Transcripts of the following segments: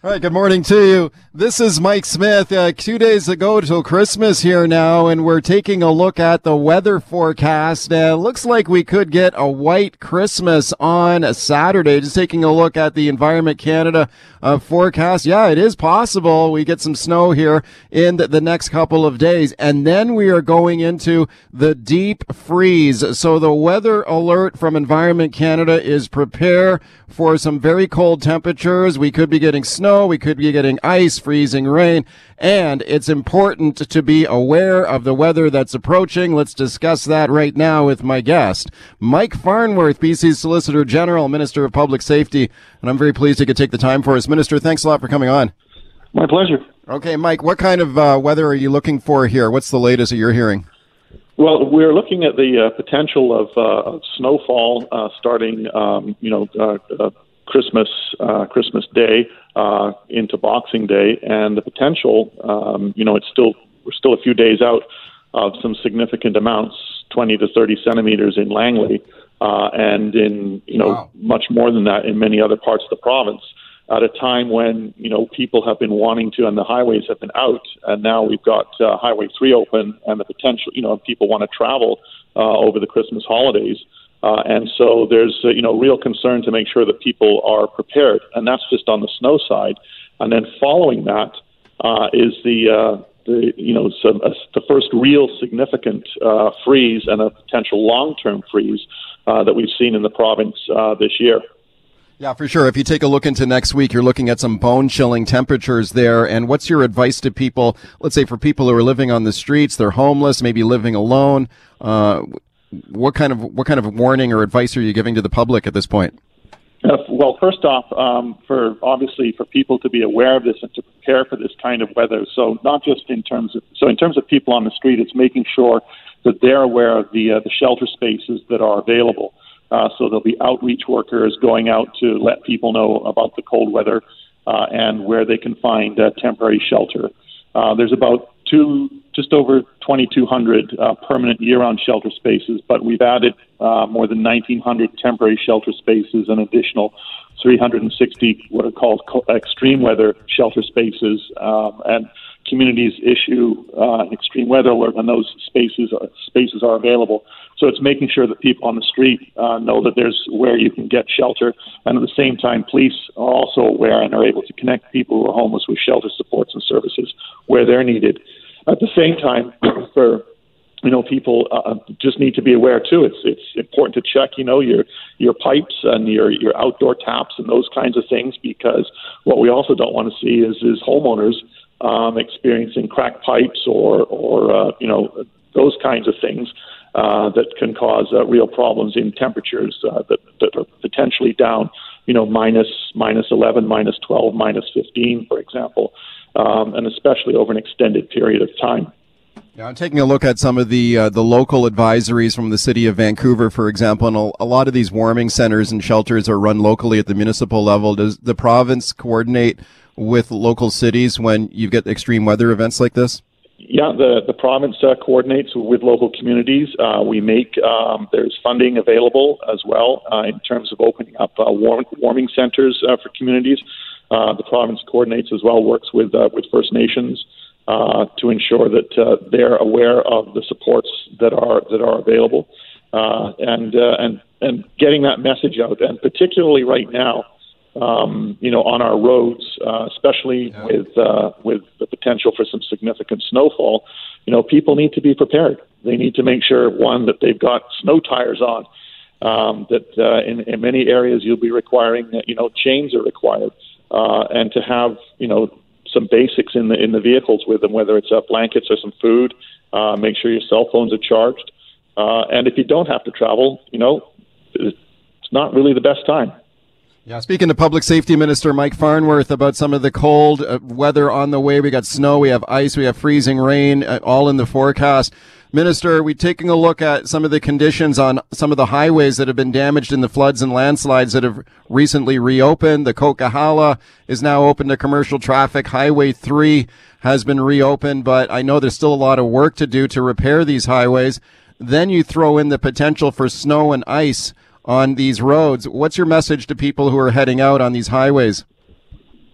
All right, good morning to you. This is Mike Smith. Uh, two days ago till Christmas here now, and we're taking a look at the weather forecast. Uh, looks like we could get a white Christmas on a Saturday. Just taking a look at the Environment Canada uh, forecast. Yeah, it is possible we get some snow here in the, the next couple of days, and then we are going into the deep freeze. So the weather alert from Environment Canada is prepare for some very cold temperatures. We could be getting snow snow, we could be getting ice, freezing rain, and it's important to be aware of the weather that's approaching. Let's discuss that right now with my guest, Mike Farnworth, BC's Solicitor General, Minister of Public Safety, and I'm very pleased he could take the time for us. Minister, thanks a lot for coming on. My pleasure. Okay, Mike, what kind of uh, weather are you looking for here? What's the latest that you're hearing? Well, we're looking at the uh, potential of uh, snowfall uh, starting, um, you know, uh, uh, Christmas uh, Christmas Day uh, into Boxing Day, and the potential. Um, you know, it's still we're still a few days out of some significant amounts, 20 to 30 centimeters in Langley, uh, and in you know wow. much more than that in many other parts of the province. At a time when you know people have been wanting to, and the highways have been out, and now we've got uh, Highway Three open, and the potential, you know, people want to travel uh, over the Christmas holidays. Uh, and so there's uh, you know real concern to make sure that people are prepared, and that's just on the snow side. And then following that uh, is the uh, the you know some, uh, the first real significant uh, freeze and a potential long-term freeze uh, that we've seen in the province uh, this year. Yeah, for sure. If you take a look into next week, you're looking at some bone chilling temperatures there. And what's your advice to people? Let's say for people who are living on the streets, they're homeless, maybe living alone. Uh, what kind of what kind of warning or advice are you giving to the public at this point? Uh, well, first off, um, for obviously for people to be aware of this and to prepare for this kind of weather. So not just in terms of so in terms of people on the street, it's making sure that they're aware of the uh, the shelter spaces that are available. Uh, so there'll be outreach workers going out to let people know about the cold weather uh, and where they can find temporary shelter. Uh, there's about two, just over 2,200 uh, permanent year-round shelter spaces, but we've added uh, more than 1,900 temporary shelter spaces, an additional 360 what are called extreme weather shelter spaces, um, and communities issue uh, an extreme weather alert when those spaces are, spaces are available. So it's making sure that people on the street uh, know that there's where you can get shelter, and at the same time, police are also aware and are able to connect people who are homeless with shelter supports and services where they're needed. At the same time, for you know, people uh, just need to be aware too. It's it's important to check, you know, your your pipes and your your outdoor taps and those kinds of things because what we also don't want to see is is homeowners um, experiencing cracked pipes or or uh, you know those kinds of things uh, that can cause uh, real problems in temperatures uh, that, that are potentially down, you know, minus minus 11, minus 12, minus 15, for example, um, and especially over an extended period of time. Yeah, I'm taking a look at some of the uh, the local advisories from the city of Vancouver, for example, and a, a, lot of these warming centers and shelters are run locally at the municipal level. Does the province coordinate with local cities when you get extreme weather events like this? Yeah, the the province uh, coordinates with local communities. Uh, we make um, there's funding available as well uh, in terms of opening up uh, warm, warming centers uh, for communities. Uh, the province coordinates as well, works with with First Nations to ensure that they're aware of the supports that are that are available, and and and getting that message out, and particularly right now um, you know, on our roads, uh, especially yeah. with uh, with the potential for some significant snowfall. You know, people need to be prepared. They need to make sure one that they've got snow tires on. Um, that uh, in, in many areas you'll be requiring, that, you know, chains are required, uh, and to have you know some basics in the in the vehicles with them, whether it's uh, blankets or some food. Uh, make sure your cell phones are charged, uh, and if you don't have to travel, you know, it's not really the best time. Yeah, speaking to Public Safety Minister Mike Farnworth about some of the cold uh, weather on the way. We got snow, we have ice, we have freezing rain, uh, all in the forecast. Minister, are we taking a look at some of the conditions on some of the highways that have been damaged in the floods and landslides that have recently reopened. The Coquihalla is now open to commercial traffic. Highway 3 has been reopened, but I know there's still a lot of work to do to repair these highways. Then you throw in the potential for snow and ice on these roads. What's your message to people who are heading out on these highways?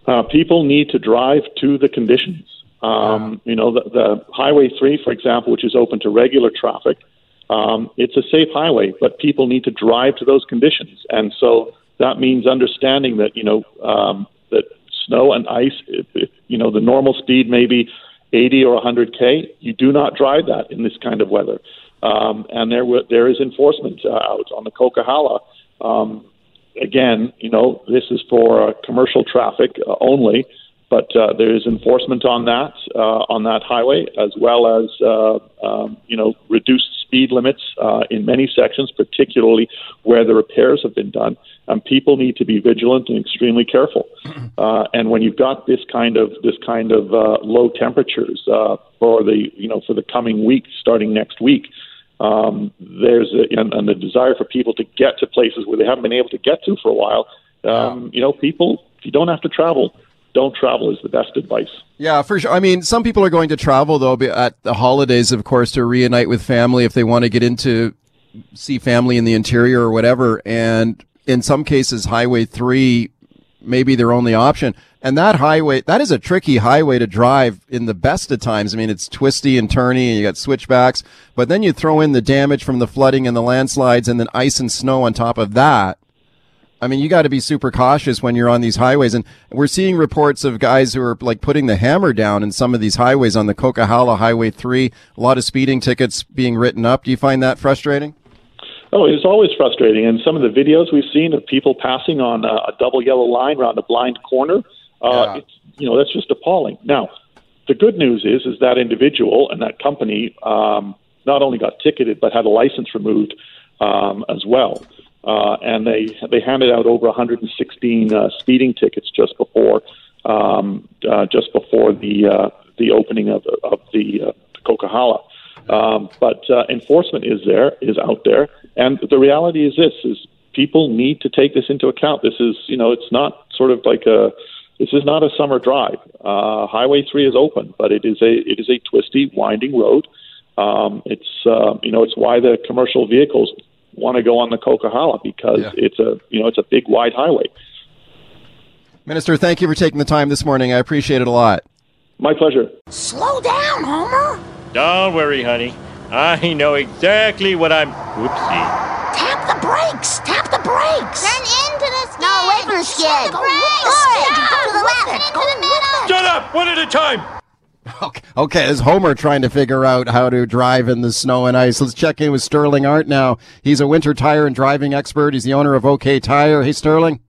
Uh, people need to drive to the conditions. Um, you know, the, the Highway 3, for example, which is open to regular traffic, um, it's a safe highway, but people need to drive to those conditions. And so that means understanding that, you know, um, that snow and ice, if, if, you know, the normal speed may be 80 or 100K. You do not drive that in this kind of weather. Um, and there, w- there is enforcement uh, out on the Coquihalla. Um, again, you know, this is for uh, commercial traffic uh, only but uh, there is enforcement on that uh, on that highway, as well as uh, um, you know reduced speed limits uh, in many sections, particularly where the repairs have been done. And people need to be vigilant and extremely careful. Uh, and when you've got this kind of this kind of uh, low temperatures for the you know for the coming week, starting next week. Um, there's a, and, and the desire for people to get to places where they haven't been able to get to for a while. Um, you know, people, if you don't have to travel, don't travel is the best advice. Yeah, for sure. I mean, some people are going to travel though at the holidays, of course, to reunite with family if they want to get into see family in the interior or whatever. And in some cases, Highway three may be their only option. And that highway, that is a tricky highway to drive in the best of times. I mean, it's twisty and turny and you got switchbacks, but then you throw in the damage from the flooding and the landslides and then ice and snow on top of that. I mean, you got to be super cautious when you're on these highways. And we're seeing reports of guys who are like putting the hammer down in some of these highways on the Coquihalla Highway 3, a lot of speeding tickets being written up. Do you find that frustrating? Oh, it's always frustrating. And some of the videos we've seen of people passing on a, a double yellow line around a blind corner, uh, yeah. it's, you know, that's just appalling. Now, the good news is, is that individual and that company um, not only got ticketed but had a license removed um, as well uh, and they they handed out over 116 uh, speeding tickets just before um, uh, just before the uh, the opening of, of the uh, Coquihalla. Um, but uh, enforcement is there is out there, and the reality is this: is people need to take this into account. This is you know it's not sort of like a this is not a summer drive. Uh, Highway three is open, but it is a it is a twisty, winding road. Um, it's uh, you know it's why the commercial vehicles want to go on the Coquihalla because yeah. it's a you know it's a big wide highway. Minister, thank you for taking the time this morning. I appreciate it a lot. My pleasure. Slow down, Homer. Don't worry, honey. I know exactly what I'm. Whoopsie. Tap the brakes. Tap the brakes. Turn into the skid. No, away from the skid. Go Good. Go to the left. Go to the middle. Shut up! One at a time. Okay, okay, as Homer trying to figure out how to drive in the snow and ice. Let's check in with Sterling Art now. He's a winter tire and driving expert. He's the owner of OK Tire. Hey, Sterling.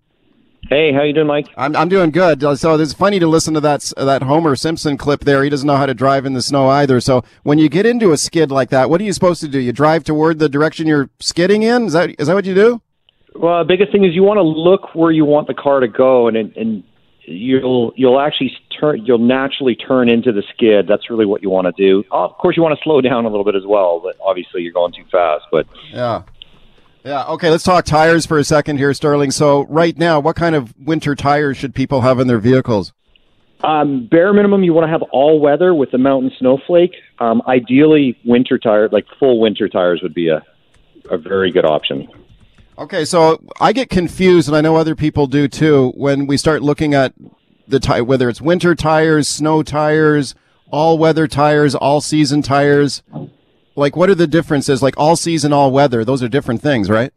Hey, how you doing, Mike? I'm I'm doing good. Uh, so it's funny to listen to that that Homer Simpson clip there. He doesn't know how to drive in the snow either. So when you get into a skid like that, what are you supposed to do? You drive toward the direction you're skidding in. Is that is that what you do? Well, the biggest thing is you want to look where you want the car to go, and and you'll you'll actually turn you'll naturally turn into the skid. That's really what you want to do. Of course, you want to slow down a little bit as well, but obviously you're going too fast. But yeah. Yeah. Okay. Let's talk tires for a second here, Sterling. So right now, what kind of winter tires should people have in their vehicles? Um, bare minimum, you want to have all weather with the mountain snowflake. Um, ideally, winter tire, like full winter tires, would be a a very good option. Okay, so I get confused, and I know other people do too, when we start looking at the tire, whether it's winter tires, snow tires, all weather tires, all season tires. Like, what are the differences? Like, all season, all weather, those are different things, right?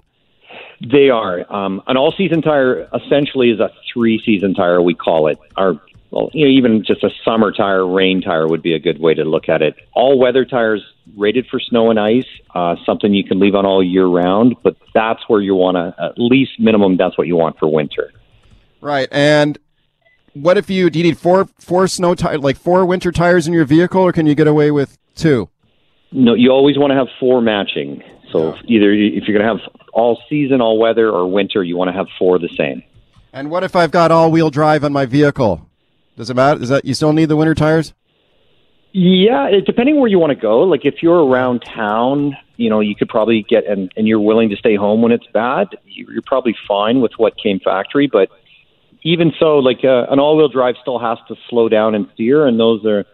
They are. Um, an all season tire essentially is a three season tire, we call it. Our well, you know, even just a summer tire, rain tire would be a good way to look at it. All weather tires rated for snow and ice, uh, something you can leave on all year round, but that's where you want to, at least minimum, that's what you want for winter. Right. And what if you, do you need four, four snow tire, like four winter tires in your vehicle, or can you get away with two? No, you always want to have four matching. So yeah. either if you're going to have all season, all weather, or winter, you want to have four the same. And what if I've got all-wheel drive on my vehicle? Does it matter? Is that you still need the winter tires? Yeah, it, depending where you want to go. Like if you're around town, you know, you could probably get and and you're willing to stay home when it's bad. you- You're probably fine with what came factory, but even so, like uh, an all-wheel drive still has to slow down and steer, and those are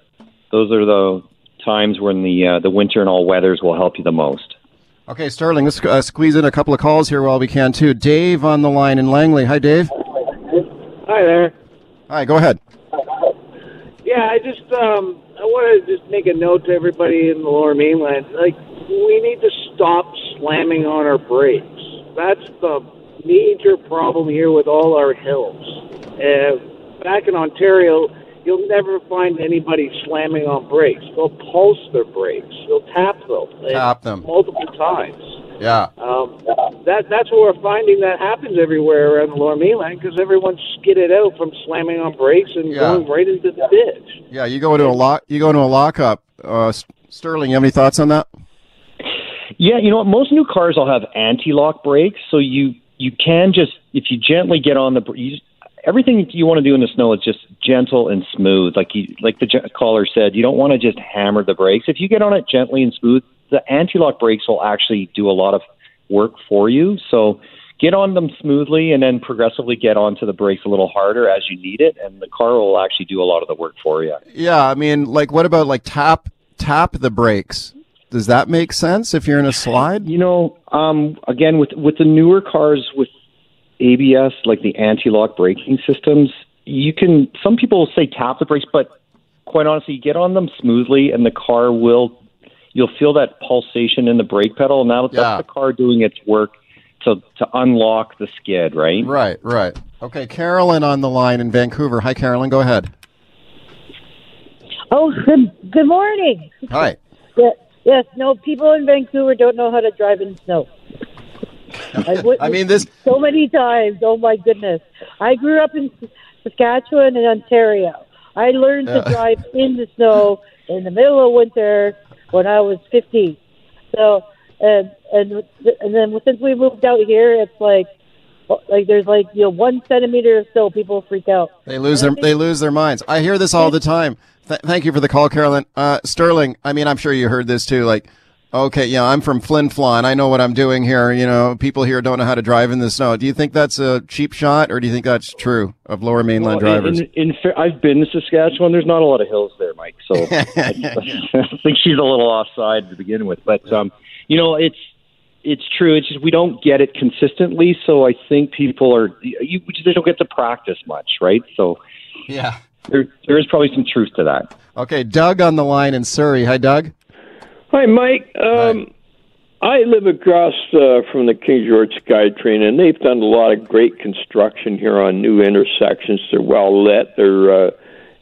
those are the times when the uh, the winter and all weathers will help you the most. Okay, Sterling, let's uh, squeeze in a couple of calls here while we can too. Dave on the line in Langley. Hi, Dave. Hi there. Hi, go ahead. Yeah, I just um I want to just make a note to everybody in the Lower Mainland. Like, we need to stop slamming on our brakes. That's the major problem here with all our hills. Uh, back in Ontario, you'll never find anybody slamming on brakes. They'll pulse their brakes. They'll tap them. Tap them. multiple times. Yeah. Um, that that's what we're finding that happens everywhere around the Lower Mainland because everyone's skidded out from slamming on brakes and Yeah. going right into the ditch. Yeah, you go into a lock. You go into a lockup. Uh, Sterling, you have any thoughts on that? Yeah, you know what? Most new cars will have anti-lock brakes, so you you can just if you gently get on the br- you, everything you want to do in the snow is just gentle and smooth. Like you like the caller said, you don't want to just hammer the brakes. If you get on it gently and smooth, the anti-lock brakes will actually do a lot of work for you. So get on them smoothly and then progressively get onto the brakes a little harder as you need it, and the car will actually do a lot of the work for you. Yeah, I mean, like, what about like tap tap the brakes? Does that make sense if you're in a slide? You know, um, again with with the newer cars with ABS, like the anti-lock braking systems, you can. Some people say tap the brakes, but quite honestly, you get on them smoothly, and the car will. You'll feel that pulsation in the brake pedal, and that, Yeah. that's the car doing its work to to unlock the skid, right? Right, right. Okay, Carolyn on the line in Vancouver. Hi, Carolyn. Go ahead. Oh, good good morning. Hi. Yeah, yes, no, people in Vancouver don't know how to drive in snow. I've I mean, this. so many times. Oh my goodness! I grew up in Saskatchewan and Ontario. I learned to drive in the snow in the middle of winter when I was 15. So, and and and then since we moved out here, it's like like there's like you know one centimeter of snow, people freak out. They lose their they lose their minds. I hear this all the time. Th- thank you for the call, Carolyn. Uh, Sterling. I mean, I'm sure you heard this too. Like, okay, yeah, I'm from Flin Flon. I know what I'm doing here. You know, people here don't know how to drive in the snow. Do you think that's a cheap shot, or do you think that's true of Lower Mainland Well, drivers? In, in, fair, I've been to Saskatchewan. There's not a lot of hills there, Mike. So I, I think she's a little offside to begin with. But um, you know, it's it's true. It's just we don't get it consistently. So I think people are you they don't get to practice much, right? So yeah, there there is probably some truth to that. Okay, Doug on the line in Surrey. Hi, Doug. Hi, Mike. Um, I live across uh, from the King George SkyTrain, and they've done a lot of great construction here on new intersections. They're well lit. They're uh,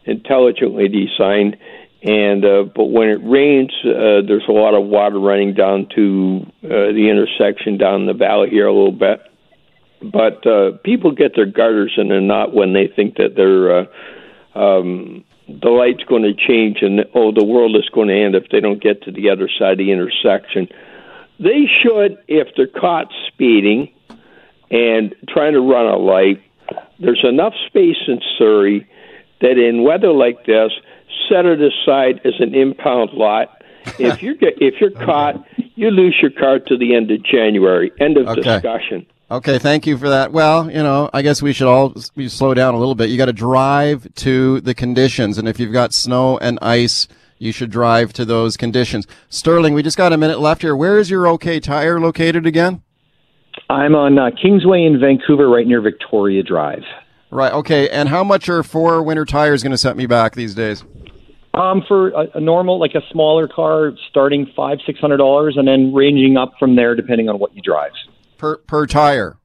intelligently designed, and uh, but when it rains, uh, there's a lot of water running down to uh, the intersection down the valley here a little bit. But uh, people get their garters in a knot when they think that they're uh, um, the light's going to change and oh, the world is going to end if they don't get to the other side of the intersection. They should, if they're caught speeding and trying to run a light, there's enough space in Surrey that in weather like this, set it aside as an impound lot. If you're get, if you're caught, you lose your car to the end of January. End of Okay. discussion. Okay, thank you for that. Well, you know, I guess we should all we slow down a little bit. You got to drive to the conditions, and if you've got snow and ice, you should drive to those conditions. Sterling, we just got a minute left here. Where is your OK Tire located again? I'm on uh, Kingsway in Vancouver, right near Victoria Drive. Right. Okay. And how much are four winter tires going to set me back these days? Um, for a, a normal, like a smaller car, starting five six hundred dollars, and then ranging up from there depending on what you drive. Per per tire.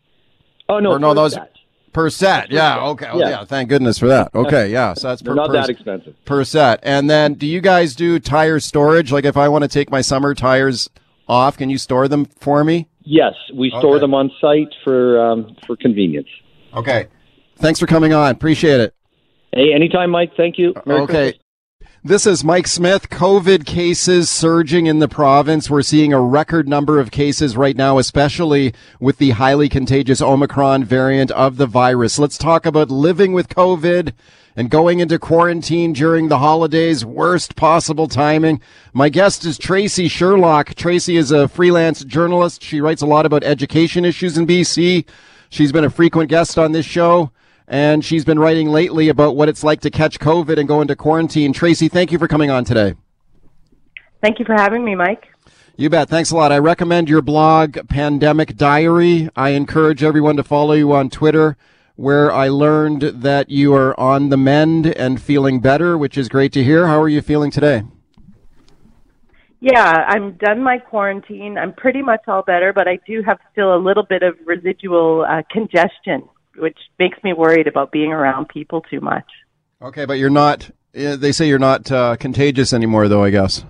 Oh no, Or no, per those set. per set. Yeah. Okay. Oh, Yeah. yeah. Thank goodness for that. Okay. Yeah. So that's per, not per, that expensive. per set. And then, do you guys do tire storage? Like, if I want to take my summer tires off, can you store them for me? Yes, we store Okay. them on site for um, for convenience. Okay. Thanks for coming on. Appreciate it. Hey, anytime, Mike. Thank you. Merry okay. Christmas. This is Mike Smith. COVID cases surging in the province. We're seeing a record number of cases right now, especially with the highly contagious Omicron variant of the virus. Let's talk about living with COVID and going into quarantine during the holidays. Worst possible timing. My guest is Tracy Sherlock. Tracy is a freelance journalist. She writes a lot about education issues in BC. She's been a frequent guest on this show and she's been writing lately about what it's like to catch COVID and go into quarantine. Tracy, thank you for coming on today. Thank you for having me, Mike. You bet. Thanks a lot. I recommend your blog, Pandemic Diary. I encourage everyone to follow you on Twitter, where I learned that you are on the mend and feeling better, which is great to hear. How are you feeling today? Yeah, I'm done my quarantine. I'm pretty much all better, but I do have still a little bit of residual uh, congestion which makes me worried about being around people too much. Okay, but you're not. They say you're not uh, contagious anymore, though. I guess.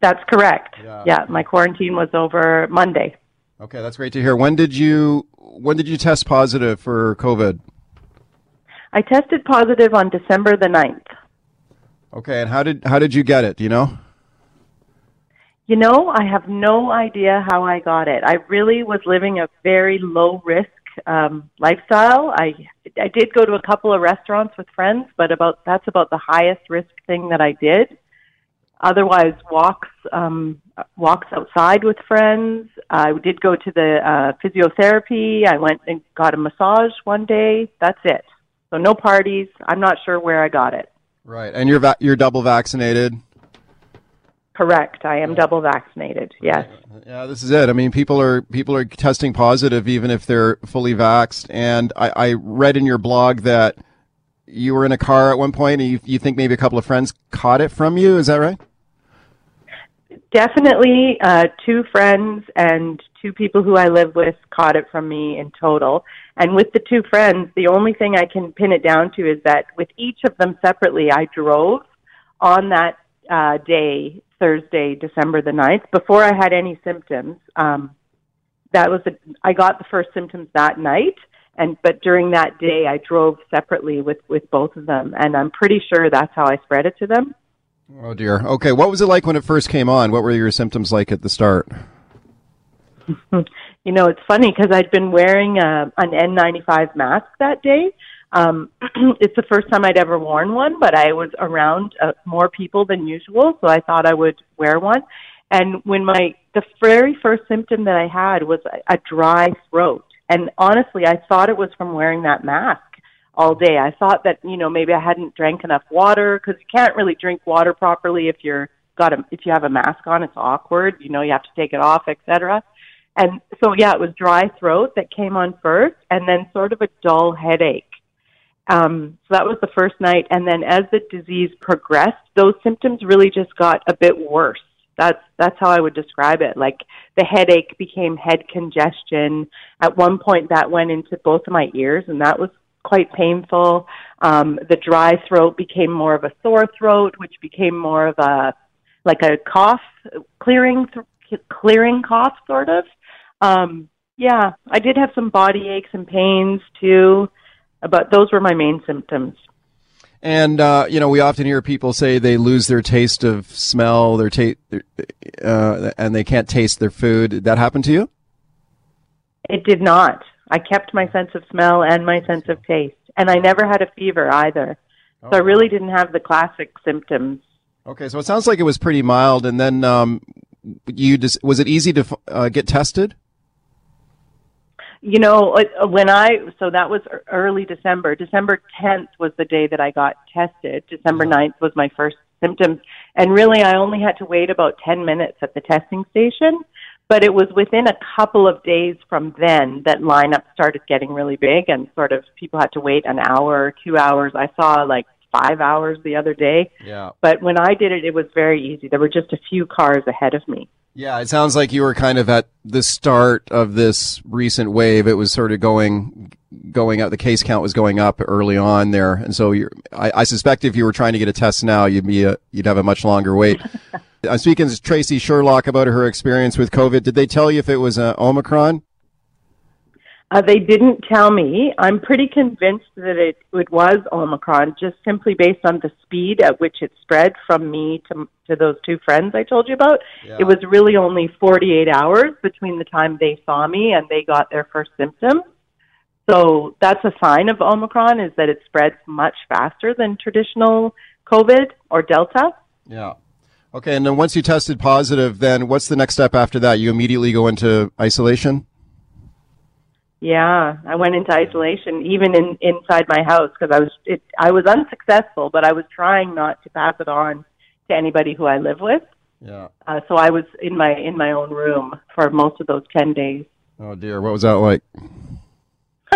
That's correct. Yeah. yeah, my quarantine was over Monday. Okay, that's great to hear. When did you when did you test positive for COVID? I tested positive on December the 9th. Okay, and how did how did you get it? Do you know? You know, I have no idea how I got it. I really was living a very low risk um, lifestyle. I I did go to a couple of restaurants with friends, but about that's about the highest risk thing that I did. Otherwise, walks um, walks outside with friends. I did go to the uh, physiotherapy. I went and got a massage one day. That's it. So no parties. I'm not sure where I got it. Right, and you're va- you're double vaccinated. Correct. I am double vaccinated. Yes. Yeah, this is it. I mean, people are people are testing positive even if they're fully vaxxed. And I, I read in your blog that you were in a car at one point, and you, you think maybe a couple of friends caught it from you. Is that right? Definitely, uh, two friends and two people who I live with caught it from me in total. And with the two friends, the only thing I can pin it down to is that with each of them separately, I drove on that uh, day Thursday, December the 9th, before I had any symptoms. Um, that was I got the first symptoms that night, and but during that day, I drove separately with with both of them, and I'm pretty sure that's how I spread it to them. Oh dear. Okay, what was it like when it first came on? What were your symptoms like at the start? you know, it's funny because I'd been wearing a, an N95 mask that day, um, it's the first time I'd ever worn one, but I was around uh, more people than usual, so I thought I would wear one. And when my the very first symptom that I had was a, a dry throat, and honestly, I thought it was from wearing that mask all day. I thought that you know maybe I hadn't drank enough water because you can't really drink water properly if you're got a if you have a mask on. It's awkward. You know you have to take it off, etc. And so yeah, it was dry throat that came on first, and then sort of a dull headache um, so that was the first night, and then as the disease progressed, those symptoms really just got a bit worse. That's that's how I would describe it. Like the headache became head congestion. At one point, that went into both of my ears, and that was quite painful. Um, the dry throat became more of a sore throat, which became more of a like a cough, clearing clearing cough, sort of. Um, yeah, I did have some body aches and pains too but those were my main symptoms. And uh, you know, we often hear people say they lose their taste of smell, their taste, uh, and they can't taste their food. Did that happen to you? It did not. I kept my sense of smell and my sense of taste, and I never had a fever either. So I really didn't have the classic symptoms. Okay, so it sounds like it was pretty mild. And then, um, you just, was it easy to uh, get tested? You know, uh, when I, so that was early December. December 10th was the day that I got tested. December 9th was my first symptoms. And really, I only had to wait about 10 minutes at the testing station. But it was within a couple of days from then that lineups started getting really big and sort of people had to wait an hour or two hours. I saw like five hours the other day. Yeah. But when I did it, it was very easy. There were just a few cars ahead of me. Yeah, it sounds like you were kind of at the start of this recent wave. It was sort of going going up. The case count was going up early on there, and so I, I, suspect if you were trying to get a test now, you'd be a, you'd have a much longer wait. I'm speaking to Tracy Sherlock about her experience with COVID. Did they tell you if it was uh, Omicron? Uh, they didn't tell me. I'm pretty convinced that it, it was Omicron, just simply based on the speed at which it spread from me to to those two friends I told you about. Yeah. It was really only 48 hours between the time they saw me and they got their first symptoms. So that's a sign of Omicron is that it spreads much faster than traditional COVID or Delta. Yeah. Okay, and then once you tested positive, then what's the next step after that? You immediately go into isolation? Yeah, I went into isolation even in inside my house because I was it, I was unsuccessful, but I was trying not to pass it on to anybody who I live with. Yeah. Uh, so I was in my in my own room for most of those ten days. Oh dear, what was that like?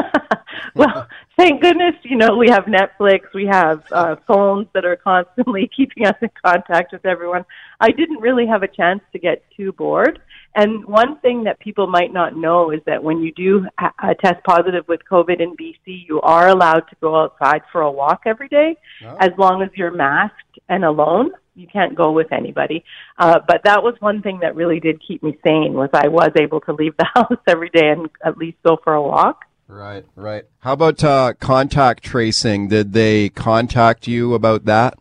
well, thank goodness, you know, we have Netflix, we have uh, phones that are constantly keeping us in contact with everyone. I didn't really have a chance to get too bored. And one thing that people might not know is that when you do uh, test positive with COVID in BC, you are allowed to go outside for a walk every day, as long as you're masked and alone. You can't go with anybody. Uh, but that was one thing that really did keep me sane was I was able to leave the house every day and at least go for a walk. Right, right. How about uh, contact tracing? Did they contact you about that?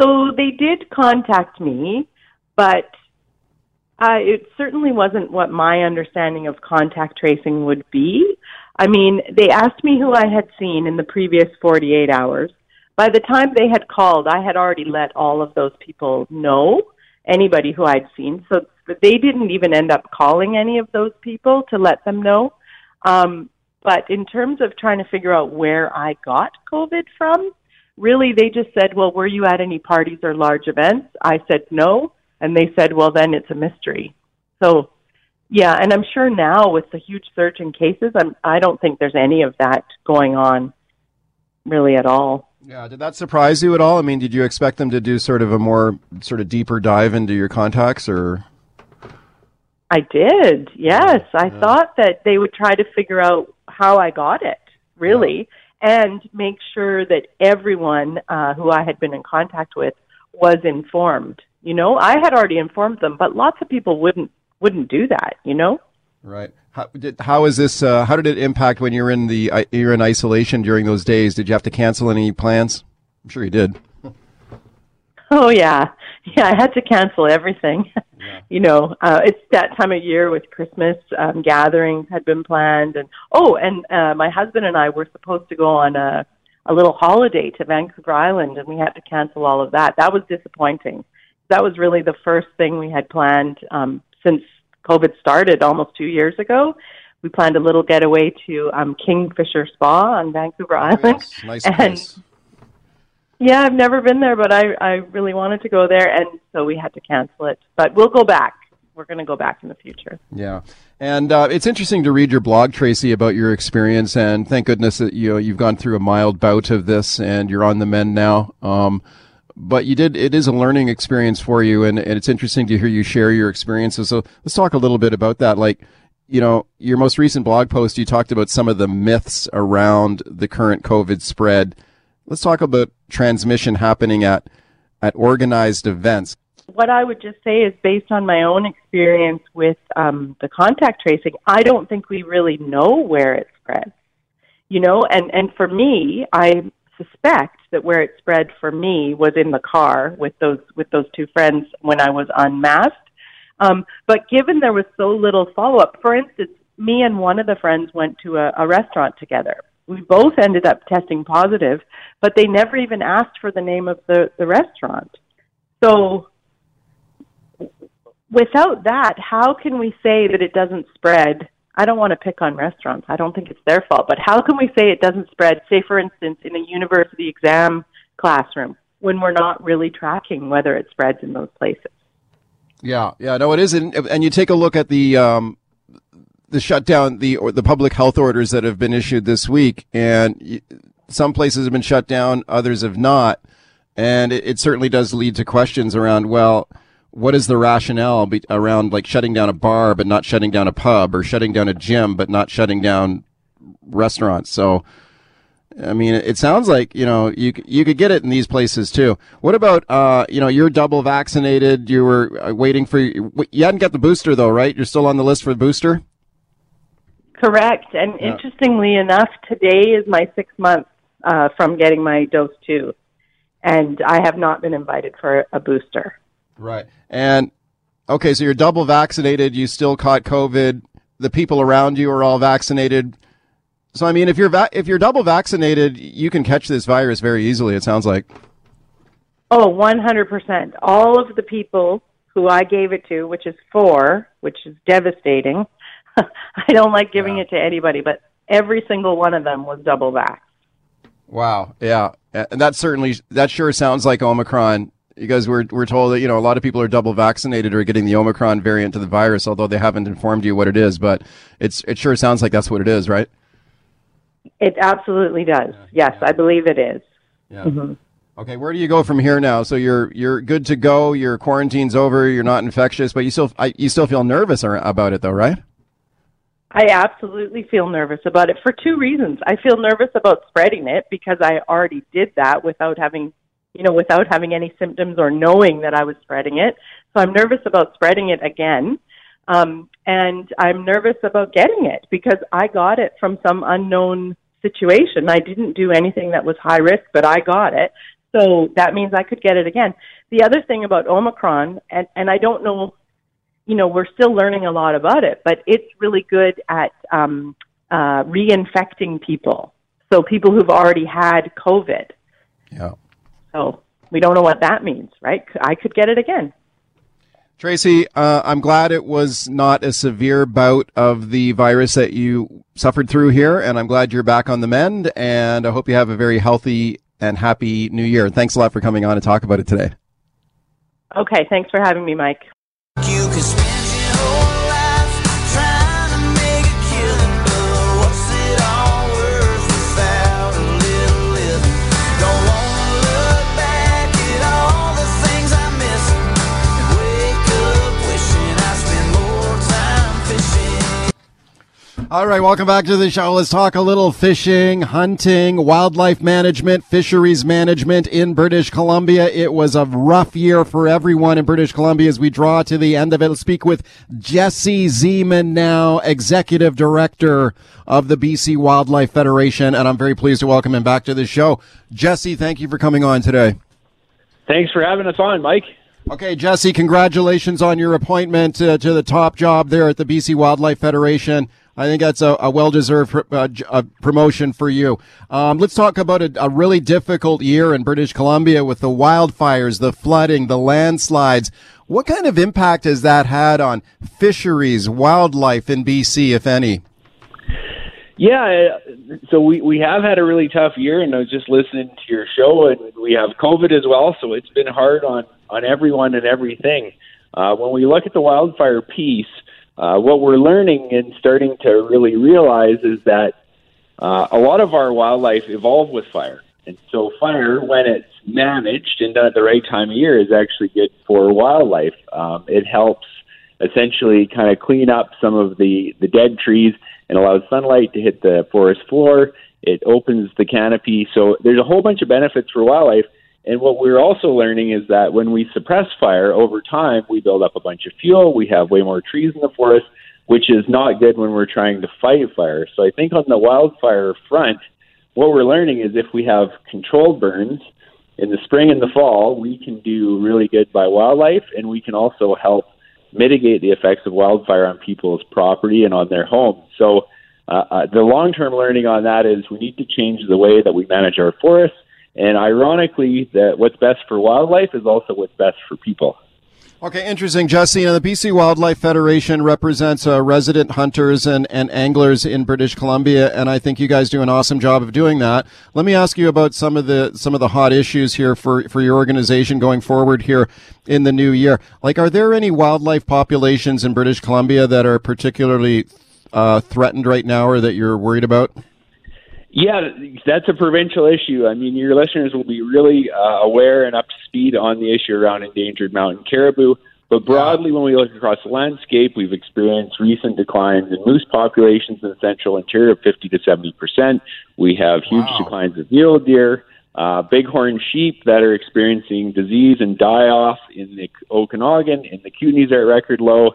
So they did contact me, but uh, it certainly wasn't what my understanding of contact tracing would be. I mean, they asked me who I had seen in the previous 48 hours. By the time they had called, I had already let all of those people know, anybody who I'd seen. So they didn't even end up calling any of those people to let them know. Um, but in terms of trying to figure out where I got COVID from, really they just said, well, were you at any parties or large events? I said no. And they said, well, then it's a mystery. So, yeah, and I'm sure now with the huge surge in cases, I'm, I don't think there's any of that going on really at all. Yeah, did that surprise you at all? I mean, did you expect them to do sort of a more sort of deeper dive into your contacts or I did. Yes, I thought that they would try to figure out how I got it, really, and make sure that everyone uh, who I had been in contact with was informed. You know, I had already informed them, but lots of people wouldn't wouldn't do that. You know. Right. How, did, how is this? Uh, how did it impact when you're in the uh, you're in isolation during those days? Did you have to cancel any plans? I'm sure you did. Oh yeah, yeah. I had to cancel everything. you know, uh, it's that time of year with Christmas um, gatherings had been planned, and oh, and uh, my husband and I were supposed to go on a a little holiday to Vancouver Island, and we had to cancel all of that. That was disappointing. That was really the first thing we had planned um, since COVID started almost two years ago. We planned a little getaway to um, Kingfisher Spa on Vancouver Island, Nice and place. yeah, I've never been there, but I I really wanted to go there, and so we had to cancel it. But we'll go back. We're going to go back in the future. Yeah, and uh, it's interesting to read your blog, Tracy, about your experience. And thank goodness that you know, you've gone through a mild bout of this, and you're on the mend now. Um, but you did; it is a learning experience for you, and, and it's interesting to hear you share your experiences. So let's talk a little bit about that. Like, you know, your most recent blog post, you talked about some of the myths around the current COVID spread. Let's talk about transmission happening at at organized events. What I would just say is based on my own experience with um, the contact tracing, I don't think we really know where it spreads. You know, and and for me, I suspect that where it spread for me was in the car with those with those two friends when I was unmasked. Um, but given there was so little follow up, for instance, me and one of the friends went to a, a restaurant together. We both ended up testing positive, but they never even asked for the name of the, the restaurant. So without that, how can we say that it doesn't spread? I don't want to pick on restaurants. I don't think it's their fault, but how can we say it doesn't spread, say, for instance, in a university exam classroom when we're not really tracking whether it spreads in those places? Yeah, yeah, no, it isn't. and you take a look at the um, the shutdown, the or the public health orders that have been issued this week, and some places have been shut down, others have not, and it, it certainly does lead to questions around, well, what is the rationale be, around like shutting down a bar but not shutting down a pub, or shutting down a gym but not shutting down restaurants? So. I mean, it sounds like you know you you could get it in these places too. What about uh you know you're double vaccinated? You were uh, waiting for you hadn't got the booster though, right? You're still on the list for the booster. Correct. And Yeah. interestingly enough, today is my six months uh, from getting my dose two, and I have not been invited for a booster. Right. And okay, so you're double vaccinated. You still caught COVID. The people around you are all vaccinated. So I mean, if you're va- if you're double vaccinated, you can catch this virus very easily. It sounds like. Oh, 100%. All of the people who I gave it to, which is four, which is devastating. I don't like giving it to anybody, but every single one of them was double vax. Wow. Yeah. And that certainly that sure sounds like Omicron because we're we're told that you know a lot of people are double vaccinated or getting the Omicron variant of the virus, although they haven't informed you what it is. But it's it sure sounds like that's what it is, right? It absolutely does. Yes, I believe it is. Yeah. Mhm. Okay, where do you go from here now? So you're you're good to go. Your quarantine's over. You're not infectious, but you still I, you still feel nervous about it, though, right? I absolutely feel nervous about it for two reasons. I feel nervous about spreading it because I already did that without having, you know, without having any symptoms or knowing that I was spreading it. So I'm nervous about spreading it again. Um, and I'm nervous about getting it because I got it from some unknown situation. I didn't do anything that was high risk, but I got it. So that means I could get it again. The other thing about Omicron, and, and I don't know you know, we're still learning a lot about it, but it's really good at um, uh, reinfecting people. So people who've already had COVID. Yeah. So we don't know what that means, right? I could get it again. Tracy, uh, I'm glad it was not a severe bout of the virus that you suffered through here, and I'm glad you're back on the mend. And I hope you have a very healthy and happy New Year. Thanks a lot for coming on to talk about it today. Okay, thanks for having me, Mike. All right, welcome back to the show. Let's talk a little fishing, hunting, wildlife management, fisheries management in British Columbia. It was a rough year for everyone in British Columbia as we draw to the end of it. Let's speak with Jesse Zeman now, Executive Director of the BC Wildlife Federation, and I'm very pleased to welcome him back to the show. Jesse, thank you for coming on today. Thanks for having us on, Mike. Okay, Jesse, congratulations on your appointment uh, to the top job there at the BC Wildlife Federation. I think that's a, a well-deserved pr- uh, uh, promotion for you. Um, let's talk about a, a really difficult year in British Columbia with the wildfires, the flooding, the landslides. What kind of impact has that had on fisheries, wildlife in BC, if any? Yeah, uh, so we we have had a really tough year, and I was just listening to your show, and we have COVID as well, so it's been hard on on everyone and everything. Uh, when we look at the wildfire piece, uh, what we're learning and starting to really realize is that uh, a lot of our wildlife evolved with fire, and so fire, when it's managed and done at the right time of year, is actually good for wildlife. Um, it helps essentially kind of clean up some of the the dead trees and allows sunlight to hit the forest floor. It opens the canopy. So there's a whole bunch of benefits for wildlife. And what we're also learning is that when we suppress fire over time, we build up a bunch of fuel. We have way more trees in the forest, which is not good when we're trying to fight fire. So I think on the wildfire front, what we're learning is if we have controlled burns in the spring and the fall, we can do really good by wildlife, and we can also help mitigate the effects of wildfire on people's property and on their homes. So, uh, uh, the long term learning on that is we need to change the way that we manage our forests. And ironically, that what's best for wildlife is also what's best for people. Okay, interesting, Jesse. Now, the BC Wildlife Federation represents uh, resident hunters and, and anglers in British Columbia, and I think you guys do an awesome job of doing that. Let me ask you about some of the some of the hot issues here for, for your organization going forward here in the new year. Like, are there any wildlife populations in British Columbia that are particularly uh, threatened right now, or that you're worried about? Yeah, that's a provincial issue. I mean, your listeners will be really uh, aware and up to speed on the issue around endangered mountain caribou. But broadly, when we look across the landscape, we've experienced recent declines in moose populations in the central interior of 50 to 70 percent. We have huge declines of mule deer, uh, bighorn sheep that are experiencing disease and die off in the Okanagan, and the Kootenays are at record low.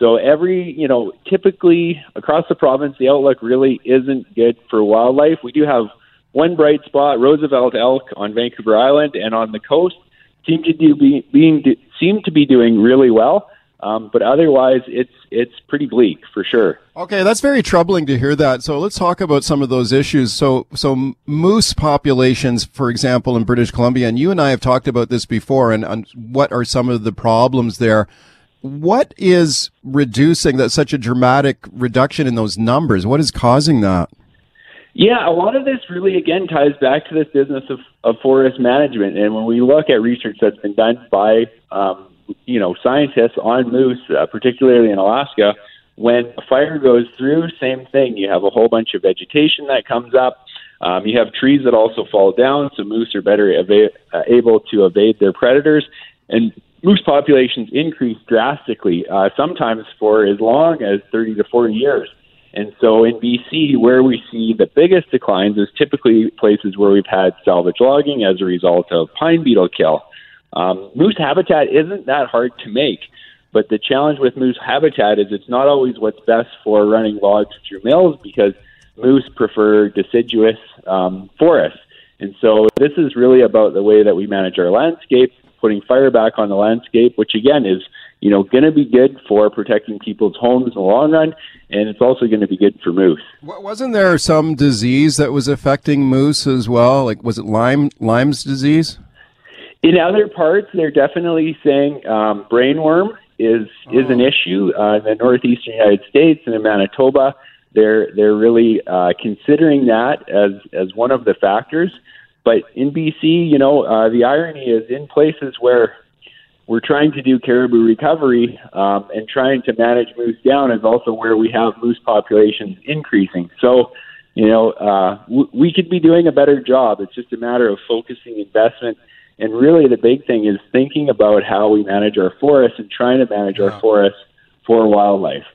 So every, you know, typically across the province, the outlook really isn't good for wildlife. We do have one bright spot, Roosevelt elk on Vancouver Island and on the coast seem to do be, being seem to be doing really well. Um, but otherwise, it's it's pretty bleak for sure. Okay, that's very troubling to hear that. So let's talk about some of those issues. So so moose populations, for example, in British Columbia, and you and I have talked about this before, and, and what are some of the problems there? What is reducing that such a dramatic reduction in those numbers? What is causing that? Yeah, a lot of this really again ties back to this business of, of forest management. And when we look at research that's been done by um, you know scientists on moose, uh, particularly in Alaska, when a fire goes through, same thing. You have a whole bunch of vegetation that comes up. Um, you have trees that also fall down, so moose are better uh, able to evade their predators. And moose populations increase drastically, uh, sometimes for as long as 30 to 40 years. And so in BC, where we see the biggest declines is typically places where we've had salvage logging as a result of pine beetle kill. Um, moose habitat isn't that hard to make, but the challenge with moose habitat is it's not always what's best for running logs through mills because moose prefer deciduous um, forests. And so this is really about the way that we manage our landscape, putting fire back on the landscape, which again is you know, going to be good for protecting people's homes in the long run, and it's also going to be good for moose. Wasn't there some disease that was affecting moose as well? Like, was it Lyme Lyme's disease? In other parts, they're definitely saying um, brainworm is is an issue uh, in the northeastern United States and in Manitoba. They're they're really uh, considering that as as one of the factors. But in BC, you know, uh, the irony is in places where we're trying to do caribou recovery um, and trying to manage moose down is also where we have moose populations increasing. So, you know, uh, w- we could be doing a better job. It's just a matter of focusing investment. And really, the big thing is thinking about how we manage our forests and trying to manage our forests for wildlife.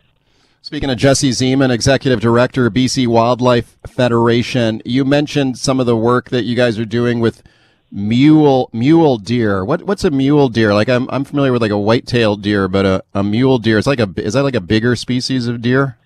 Speaking of Jesse Zeman, Executive Director BC Wildlife Federation, you mentioned some of the work that you guys are doing with mule mule deer. What what's a mule deer? Like I'm I'm familiar with like a white-tailed deer, but a, a mule deer is like a is that like a bigger species of deer?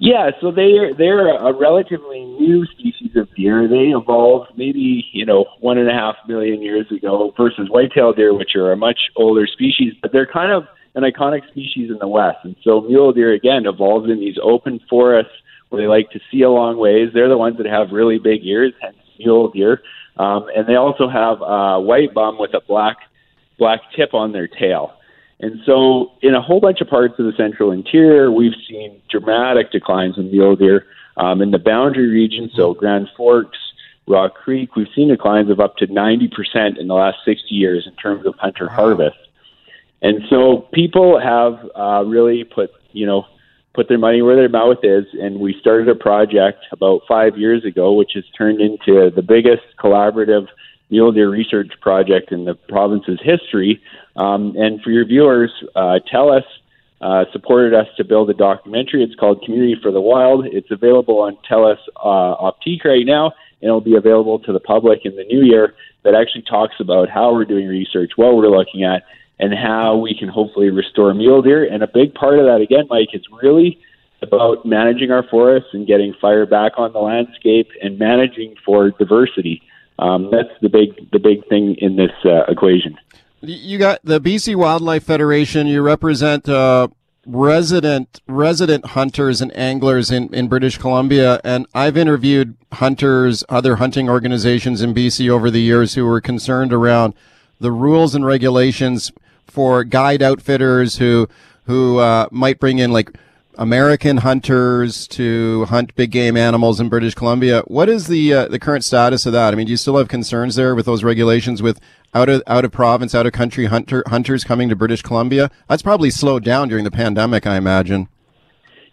Yeah, so they're they're a relatively new species of deer. They evolved maybe you know one and a half million years ago versus white-tailed deer, which are a much older species, but they're kind of an iconic species in the West. And so mule deer again evolved in these open forests where they like to see a long ways. They're the ones that have really big ears, hence mule deer. Um, and they also have a white bum with a black black tip on their tail. And so, in a whole bunch of parts of the central interior, we've seen dramatic declines in mule deer. Um, in the boundary region, so Grand Forks, Rock Creek, we've seen declines of up to 90% in the last 60 years in terms of hunter harvest. And so, people have uh, really put, you know, put their money where their mouth is. And we started a project about five years ago, which has turned into the biggest collaborative mule deer research project in the province's history. Um, and for your viewers, uh, TELUS uh, supported us to build a documentary. It's called Community for the Wild. It's available on TELUS uh, Optik right now, and it'll be available to the public in the new year. That actually talks about how we're doing research, what we're looking at, and how we can hopefully restore mule deer. And a big part of that, again, Mike, is really about managing our forests and getting fire back on the landscape and managing for diversity. Um, that's the big the big thing in this uh, equation. You got the BC Wildlife Federation. You represent uh, resident resident hunters and anglers in, in British Columbia, and I've interviewed hunters, other hunting organizations in BC over the years who were concerned around the rules and regulations for guide outfitters who who uh, might bring in like American hunters to hunt big game animals in British Columbia. What is the uh, the current status of that? I mean, do you still have concerns there with those regulations with out of out of province, out of country hunter hunters coming to British Columbia? That's probably slowed down during the pandemic, I imagine.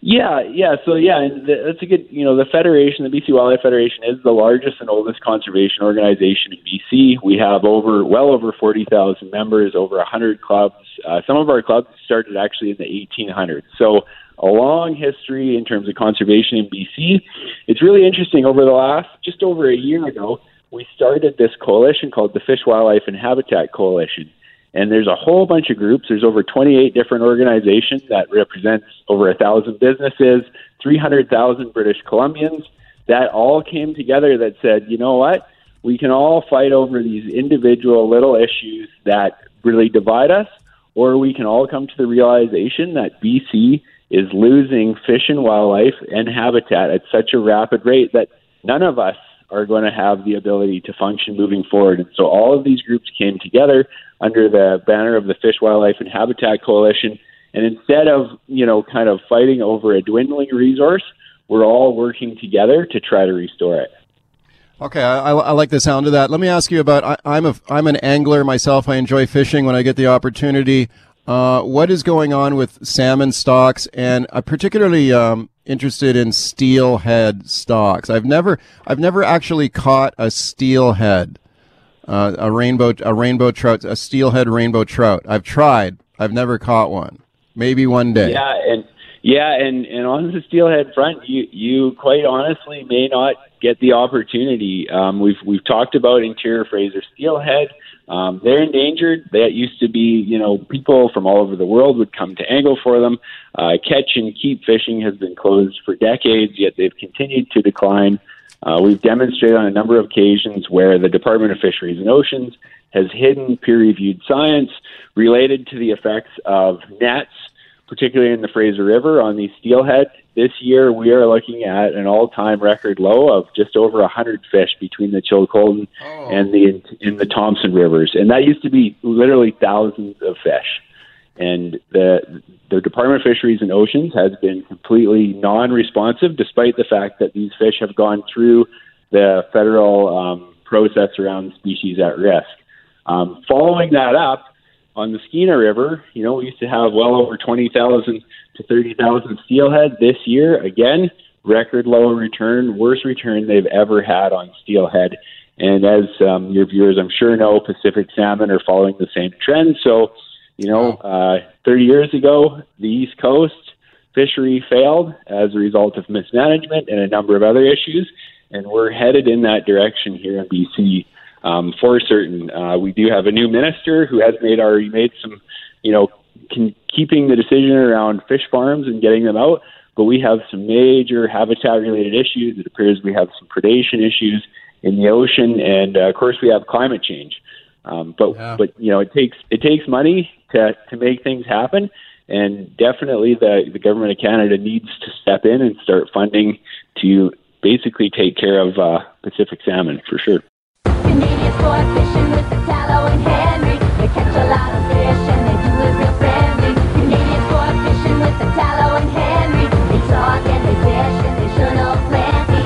Yeah, yeah. So yeah, and th- that's a good. You know, the federation, the BC Wildlife Federation, is the largest and oldest conservation organization in BC. We have over well over forty thousand members, over a hundred clubs. Uh, some of our clubs started actually in the eighteen hundreds. So a long history in terms of conservation in BC. It's really interesting. Over the last just over a year ago, we started this coalition called the Fish, Wildlife, and Habitat Coalition. And there's a whole bunch of groups. There's over 28 different organizations that represents over a thousand businesses, 300,000 British Columbians that all came together that said, you know what? We can all fight over these individual little issues that really divide us, or we can all come to the realization that BC is losing fish and wildlife and habitat at such a rapid rate that none of us are going to have the ability to function moving forward. And so all of these groups came together under the banner of the Fish, Wildlife, and Habitat Coalition. And instead of, you know, kind of fighting over a dwindling resource, we're all working together to try to restore it. Okay, I, I, like the sound of that. Let me ask you about. I, I'm a I'm an angler myself. I enjoy fishing when I get the opportunity. Uh, what is going on with salmon stocks? And I'm particularly um, interested in steelhead stocks. I've never I've never actually caught a steelhead, uh, a rainbow a rainbow trout, a steelhead rainbow trout. I've tried. I've never caught one. Maybe one day. Yeah, and yeah, and and on the steelhead front, you you quite honestly may not get the opportunity. Um, we've we've talked about interior Fraser steelhead. Um, they're endangered. That used to be, you know, people from all over the world would come to angle for them. Uh, catch and keep fishing has been closed for decades, yet they've continued to decline. Uh, we've demonstrated on a number of occasions where the Department of Fisheries and Oceans has hidden peer-reviewed science related to the effects of nets particularly in the Fraser River on these steelhead. This year, we are looking at an all-time record low of just over 100 fish between the Chilcotin and the in the Thompson rivers, and that used to be literally thousands of fish. And the the Department of Fisheries and Oceans has been completely non-responsive, despite the fact that these fish have gone through the federal um, process around species at risk. Um, following that up, on the Skeena River, you know, we used to have well over 20,000 to 30,000 steelhead. This year, again, record low return, worst return they've ever had on steelhead. And as um, your viewers, I'm sure know, Pacific salmon are following the same trend. So, you know, uh, 30 years ago, the East Coast fishery failed as a result of mismanagement and a number of other issues. And we're headed in that direction here in BC um, for certain. Uh, we do have a new minister who has made already made some, you know, can, keeping the decision around fish farms and getting them out. But we have some major habitat related issues. It appears we have some predation issues in the ocean, and uh, of course we have climate change. Um, but Yeah. but you know it takes it takes money to to make things happen, and definitely the the government of Canada needs to step in and start funding to basically take care of uh, Pacific salmon for sure. Canadian Sport Fishing with Italo and Henry. They catch a lot of fish and they do a little friendly. Canadian sport fishing with the tallow and Henry. They talk and they fish and they shouldn't plenty.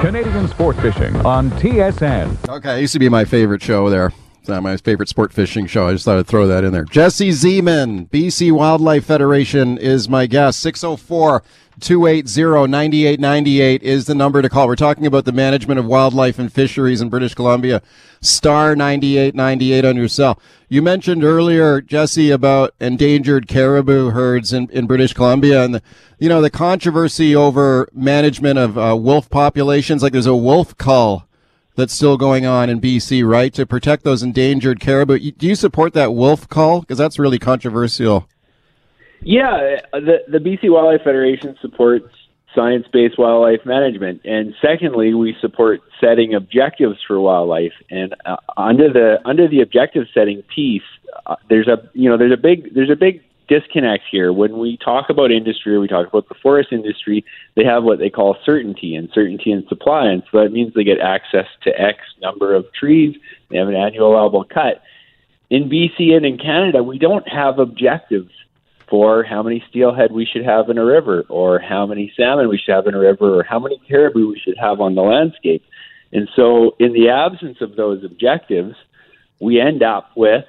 Canadian sport fishing on TSN. Okay, it used to be my favorite show there. It's not my favorite sport fishing show. I just thought I'd throw that in there. Jesse Zeman, BC Wildlife Federation, is my guest. 604 280 9898 is the number to call. We're talking about the management of wildlife and fisheries in British Columbia. Star 9898 on your cell. You mentioned earlier, Jesse, about endangered caribou herds in, in British Columbia and the, you know, the controversy over management of uh, wolf populations. Like there's a wolf cull that's still going on in BC, right? To protect those endangered caribou. Do you support that wolf cull? Because that's really controversial. Yeah, the the BC Wildlife Federation supports science-based wildlife management, and secondly, we support setting objectives for wildlife. And uh, under the under the objective setting piece, uh, there's a you know there's a big there's a big disconnect here. When we talk about industry, or we talk about the forest industry, they have what they call certainty and certainty in supply, and so that means they get access to X number of trees. They have an annual allowable cut. In BC and in Canada, we don't have objectives for how many steelhead we should have in a river, or how many salmon we should have in a river, or how many caribou we should have on the landscape. And so, in the absence of those objectives, we end up with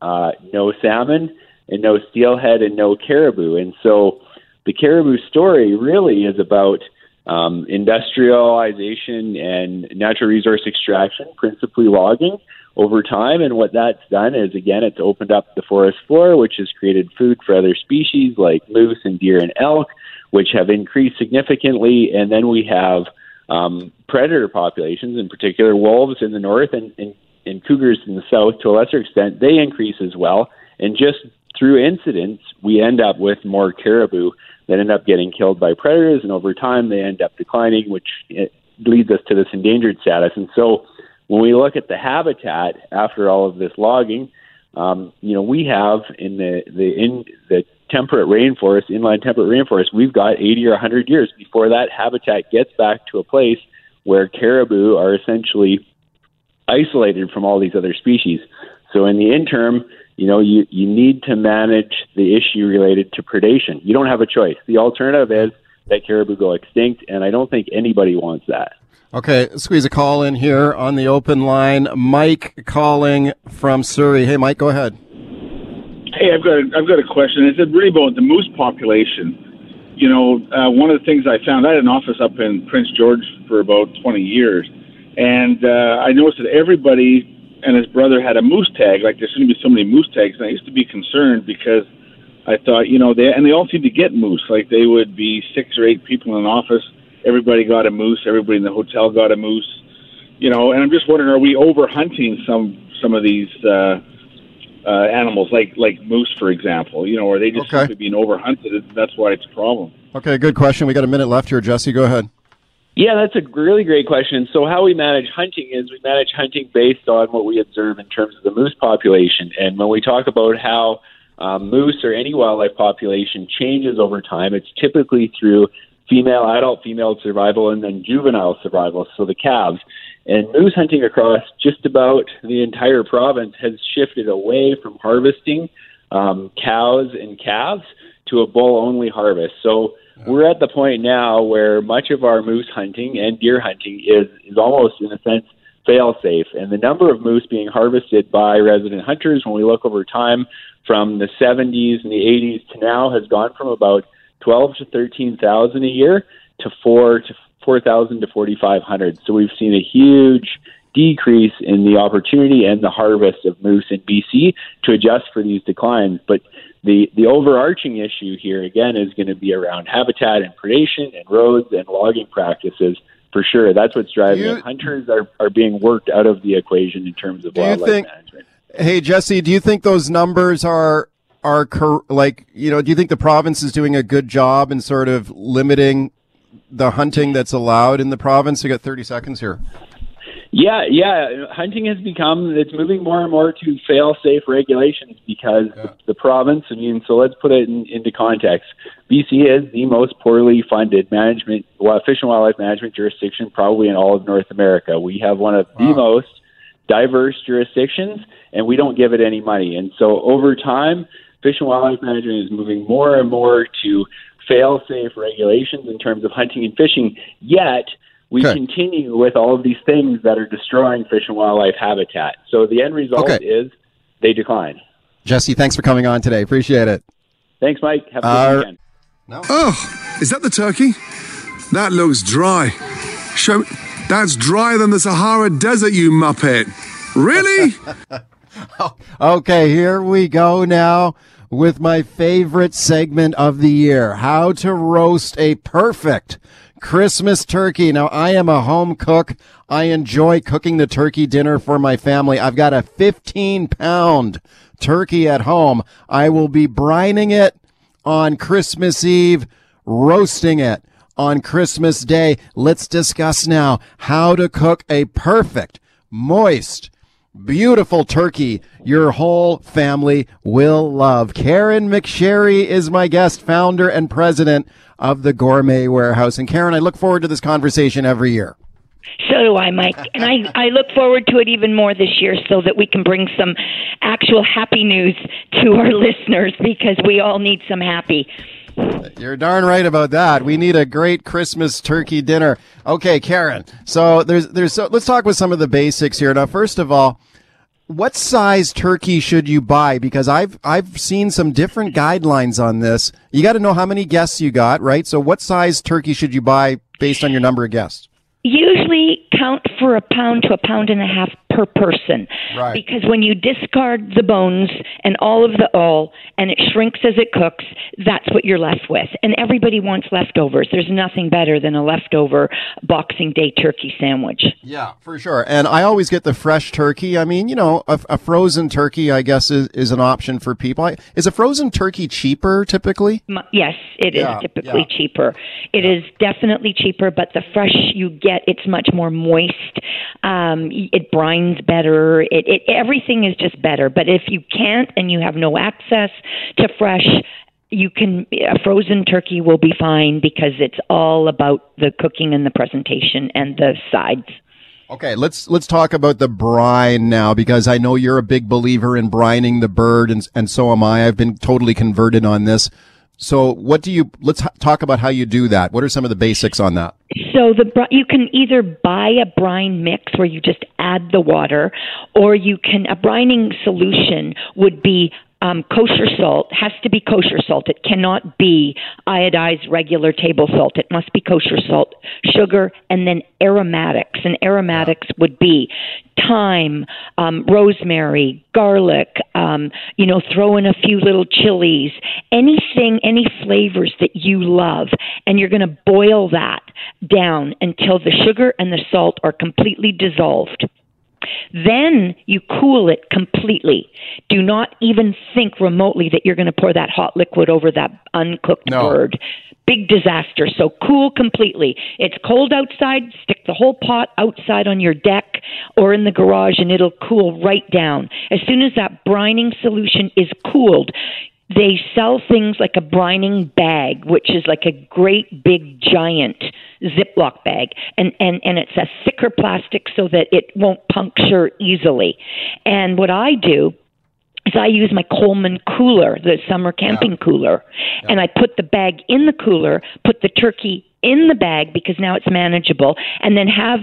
uh, no salmon and no steelhead and no caribou. And so, the caribou story really is about um, industrialization and natural resource extraction, principally logging over time. And what that's done is, again, it's opened up the forest floor, which has created food for other species like moose and deer and elk, which have increased significantly. And then we have um, predator populations, in particular wolves in the north and, and, and cougars in the south to a lesser extent, they increase as well. And just through incidents, we end up with more caribou that end up getting killed by predators, and over time they end up declining, which eh, leads us to this endangered status. And so, when we look at the habitat after all of this logging, um, you know, we have in the the in the temperate rainforest, inland temperate rainforest, we've got 80 or 100 years before that habitat gets back to a place where caribou are essentially isolated from all these other species. So in the interim, you know, you, you need to manage the issue related to predation. You don't have a choice. The alternative is that caribou go extinct, and I don't think anybody wants that. Okay, squeeze a call in here on the open line. Mike calling from Surrey. Hey, Mike, go ahead. Hey, I've got a, I've got a question. It's really about the moose population. You know, uh, one of the things I found, I had an office up in Prince George for about 20 years, and uh, I noticed that everybody and his brother had a moose tag. Like there shouldn't be so many moose tags, and I used to be concerned because I thought, you know, they and they all seemed to get moose. Like they would be six or eight people in an office. Everybody got a moose. Everybody in the hotel got a moose. You know, and I'm just wondering, are we over hunting some some of these? Uh, uh, animals like like moose, for example. You know, are they just Okay. being overhunted? That's why it's a problem. Okay, good question. We got a minute left here. Jesse, go ahead. Yeah, that's a really great question. So, how we manage hunting is we manage hunting based on what we observe in terms of the moose population. And when we talk about how um, moose or any wildlife population changes over time, it's typically through female, adult female survival and then juvenile survival, so the calves. And moose hunting across just about the entire province has shifted away from harvesting um, cows and calves to a bull only harvest. So we're at the point now where much of our moose hunting and deer hunting is, is almost, in a sense, fail safe. And the number of moose being harvested by resident hunters, when we look over time from the 70s and the 80s to now, has gone from about 12 to 13,000 a year to 4 to 4,000 to 4,500. So we've seen a huge decrease in the opportunity and the harvest of moose in BC to adjust for these declines. But the, the overarching issue here, again, is going to be around habitat and predation and roads and logging practices for sure. That's what's driving You- it. Hunters are, are being worked out of the equation in terms of wildlife think? management. Hey, Jesse, do you think those numbers are are cor- like you know? Do you think the province is doing a good job in sort of limiting the hunting that's allowed in the province? We got thirty seconds here. Yeah, yeah. Hunting has become it's moving more and more to fail-safe regulations because the, the province. I mean, so let's put it in, into context. BC is the most poorly funded management, well, fish and wildlife management jurisdiction probably in all of North America. We have one of the most diverse jurisdictions, and we don't give it any money. And so over time, fish and wildlife management is moving more and more to fail-safe regulations in terms of hunting and fishing. Yet we Okay. continue with all of these things that are destroying fish and wildlife habitat. So the end result Okay. is they decline. Jesse, thanks for coming on today. Appreciate it. Thanks, Mike. Have a good Uh, weekend. Oh, is that the turkey? That looks dry. Show. That's drier than the Sahara Desert, you muppet. Really? Okay, here we go now with my favorite segment of the year how to roast a perfect Christmas turkey. Now, I am a home cook. I enjoy cooking the turkey dinner for my family. I've got a 15 pound turkey at home. I will be brining it on Christmas Eve, roasting it on Christmas Day. Let's discuss now how to cook a perfect, moist, beautiful turkey your whole family will love. Caren McSherry is my guest, founder and president of the Gourmet Warehouse. And Caren, I look forward to this conversation every year. So do I, Mike. And I, I look forward to it even more this year so that we can bring some actual happy news to our listeners because we all need some happy. You're darn right about that. We need a great Christmas turkey dinner. Okay, Caren. So there's there's so let's talk with some of the basics here. Now, first of all, what size turkey should you buy? Because I've I've seen some different guidelines on this. You got to know how many guests you got, right? So what size turkey should you buy based on your number of guests? Usually count for a pound to a pound and a half per person. Right. Because when you discard the bones and all of the oil and it shrinks as it cooks, that's what you're left with. And everybody wants leftovers. There's nothing better than a leftover Boxing Day turkey sandwich. Yeah, for sure. And I always get the fresh turkey. I mean, you know, a, a frozen turkey, I guess, is, is an option for people. I, is a frozen turkey cheaper typically? Yes, it is Yeah, typically yeah. cheaper. It is definitely cheaper, but the fresh you get, it's much more moist. Um, it brines better. It, it everything is just better. But if you can't and you have no access to fresh, you can a frozen turkey will be fine because it's all about the cooking and the presentation and the sides. Okay, let's let's talk about the brine now because I know you're a big believer in brining the bird, and and so am I. I've been totally converted on this. So, what do you? Let's talk about how you do that. What are some of the basics on that? So the you can either buy a brine mix where you just add the water, or you can a brining solution would be um, kosher salt. Has to be kosher salt. It cannot be iodized regular table salt. It must be kosher salt, sugar, and then aromatics. And aromatics would be thyme, um, rosemary, garlic. Um, you know, throw in a few little chilies, anything, any flavors that you love, and you're going to boil that down until the sugar and the salt are completely dissolved. Then you cool it completely. Do not even think remotely that you're going to pour that hot liquid over that uncooked No. bird. Big disaster. So cool completely. It's cold outside, stick the whole pot outside on your deck or in the garage and it'll cool right down. As soon as that brining solution is cooled, they sell things like a brining bag, which is like a great big giant Ziploc bag, and and and it's a thicker plastic so that it won't puncture easily. And what I do is I use my Coleman cooler, the summer camping cooler, and I put the bag in the cooler, put the turkey in the bag because now it's manageable, and then have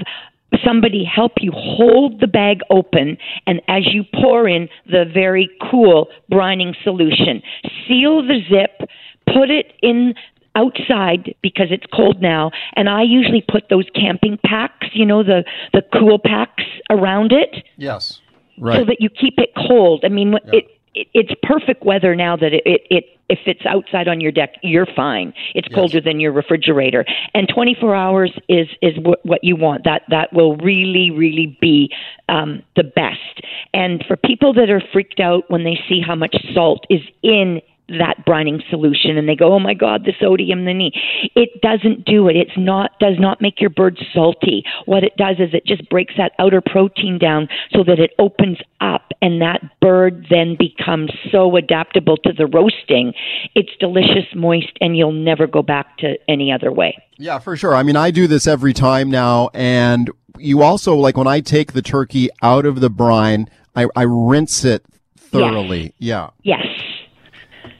somebody help you hold the bag open and as you pour in the very cool brining solution seal the zip put it in outside because it's cold now and i usually put those camping packs you know the the cool packs around it Yes. Right. So that you keep it cold. I mean, it, it it's perfect weather now that it, it it if it's outside on your deck, you're fine. It's colder than your refrigerator, and 24 hours is is what, what you want. That that will really really be um, the best. And for people that are freaked out when they see how much salt is in that brining solution and they go oh my god the sodium the knee. It doesn't do it. It's not does not make your bird salty. What it does is it just breaks that outer protein down so that it opens up and that bird then becomes so adaptable to the roasting. It's delicious moist and you'll never go back to any other way. Yeah, for sure. I mean, I do this every time now, and you also like when I take the turkey out of the brine, I, I rinse it thoroughly. Yeah. yes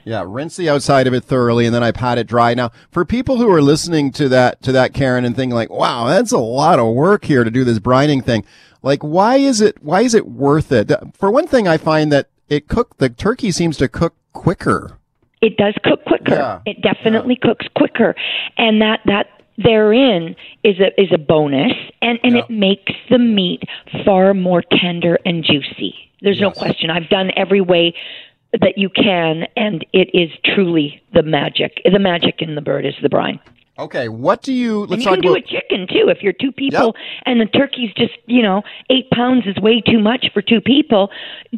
Yeah, rinse the outside of it thoroughly, and then I pat it dry. Now, for people who are listening to that to that Caren and thinking like, "Wow, that's a lot of work here to do this brining thing," like, why is it why is it worth it? For one thing, I find that it cook the turkey seems to cook quicker. it does cook quicker. Yeah. It definitely cooks quicker, and that that therein is a is a bonus, and and it makes the meat far more tender and juicy. There's no question. I've done every way that you can, and it is truly the magic. The magic in the bird is the brine. Okay, what do you? Let's you talk can do about. a chicken too if you're two people and the turkey's just you know eight pounds is way too much for two people.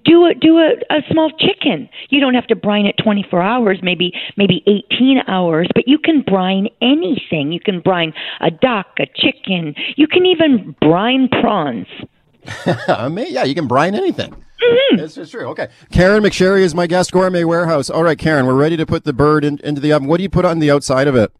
Do a do a, a small chicken. You don't have to brine it 24 hours, maybe maybe 18 hours, but you can brine anything. You can brine a duck, a chicken. You can even brine prawns. I mean, yeah, you can brine anything. Mm-hmm. This is true. Okay. Caren McSherry is my guest, Gourmet Warehouse. All right, Caren, we're ready to put the bird in, into the oven. What do you put on the outside of it?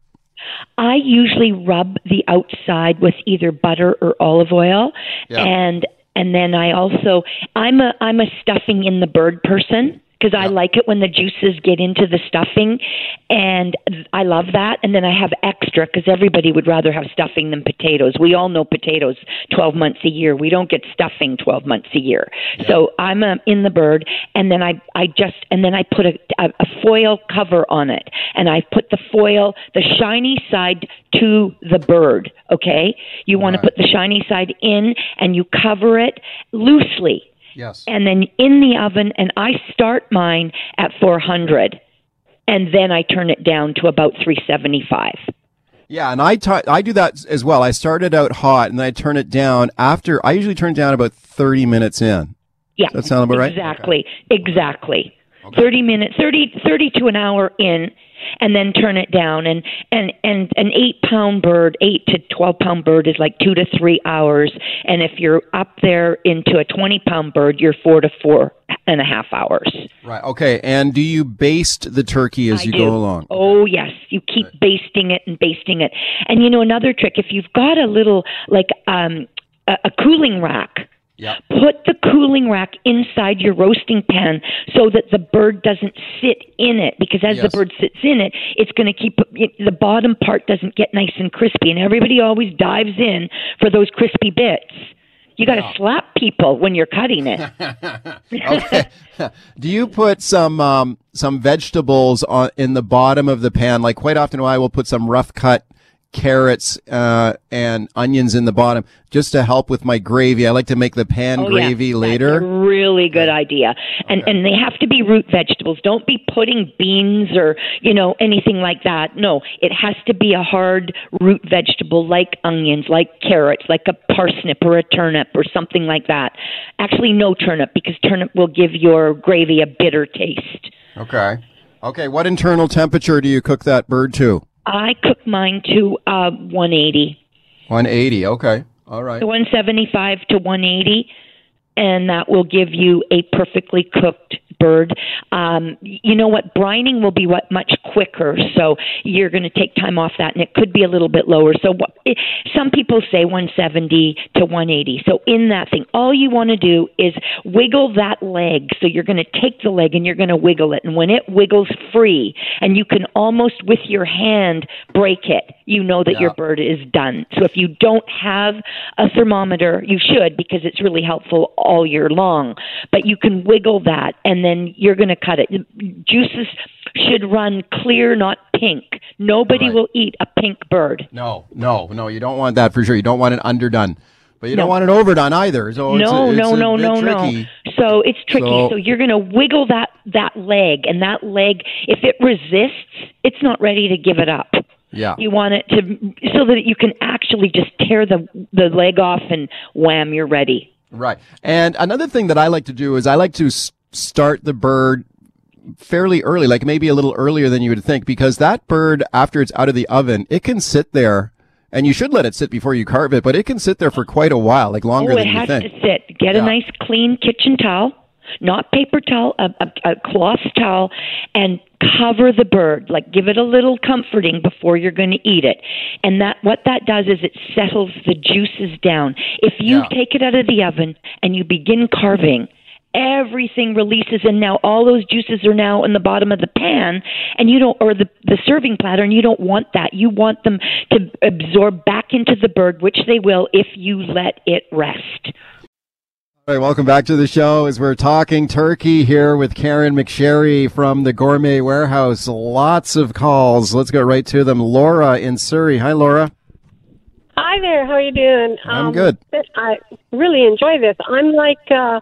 I usually rub the outside with either butter or olive oil, Yeah. and and then I also I'm a I'm a stuffing in the bird person because I like it when the juices get into the stuffing, and I love that. And then I have extra because everybody would rather have stuffing than potatoes. We all know potatoes 12 months a year. We don't get stuffing 12 months a year. So I'm um, in the bird, and then I I just and then I put a, a, a foil cover on it, and I put the foil the shiny side to the bird. Okay, you want to put the shiny side in, and you cover it loosely Yes. and then in the oven and I start mine at 400 and then I turn it down to about 375. Yeah, and I ta- I do that as well. I start it out hot and then I turn it down after. I usually turn it down about thirty minutes in. Yeah. Does that sound about right? Exactly. Exactly. 30 minutes 30 30 to an hour in and then turn it down and and and an 8 pound bird 8 to 12 pound bird is like 2 to 3 hours and if you're up there into a 20 pound bird you're 4 to four and a half hours. Right. Okay. And do you baste the turkey as I you do. go along? Oh yes, you keep basting it and basting it. And you know another trick if you've got a little like um a, a cooling rack Yeah. Put the cooling rack inside your roasting pan so that the bird doesn't sit in it because as Yes. the bird sits in it, it's going to keep it, the bottom part doesn't get nice and crispy and everybody always dives in for those crispy bits. You got to slap people when you're cutting it. Okay. do you put some um, some vegetables on in the bottom of the pan? Like quite often, I will put some rough cut carrots uh, and onions in the bottom just to help with my gravy. I like to make the pan Oh, yeah. gravy That's later. a really good idea. And and they have to be root vegetables. Don't be putting beans or, you know, anything like that. No, it has to be a hard root vegetable like onions, like carrots, like a parsnip or a turnip or something like that. Actually no turnip because turnip will give your gravy a bitter taste. Okay. Okay. What internal temperature do you cook that bird to? I cook mine to uh 180. 180. Okay. All right. 175 to 180 and that will give you a perfectly cooked bird. Um, you know what? Brining will be what much quicker, so you're going to take time off that, and it could be a little bit lower. So what, it, some people say 170 to 180. So in that thing, all you want to do is wiggle that leg. So you're going to take the leg and you're going to wiggle it, and when it wiggles free, and you can almost with your hand break it, you know that your bird is done. So if you don't have a thermometer, you should because it's really helpful all year long. But you can wiggle that and then you're going to cut it. Juices should run clear, not pink. Nobody will eat a pink bird. No, no, no. You don't want that for sure. You don't want it underdone, but you No. don't want it overdone either. So it's no, a, it's no, no, no, tricky. no. So it's tricky. So- So, you're going to wiggle that that leg, and that leg, if it resists, it's not ready to give it up. Yeah. You want it to so that you can actually just tear the the leg off, and wham, you're ready. Right. And another thing that I like to do is I like to s- start the bird fairly early, like maybe a little earlier than you would think, because that bird, after it's out of the oven, it can sit there. And you should let it sit before you carve it, but it can sit there for quite a while, like longer oh, than it you has to sit. Get Yeah. a nice clean kitchen towel, not paper towel, a, a, a cloth towel, and cover the bird. Like give it a little comforting before you're going to eat it. And that what that does is it settles the juices down. If you Yeah. take it out of the oven and you begin carving. Everything releases, and now all those juices are now in the bottom of the pan, and you don't, or the the serving platter, and you don't want that. You want them to absorb back into the bird, which they will if you let it rest. All right, welcome back to the show as we're talking turkey here with Caren McSherry from the Gourmet Warehouse. Lots of calls. Let's go right to them. Laura in Surrey. Hi, Laura. Hi there. How are you doing? Um, I'm good. I really enjoy this. I'm like uh,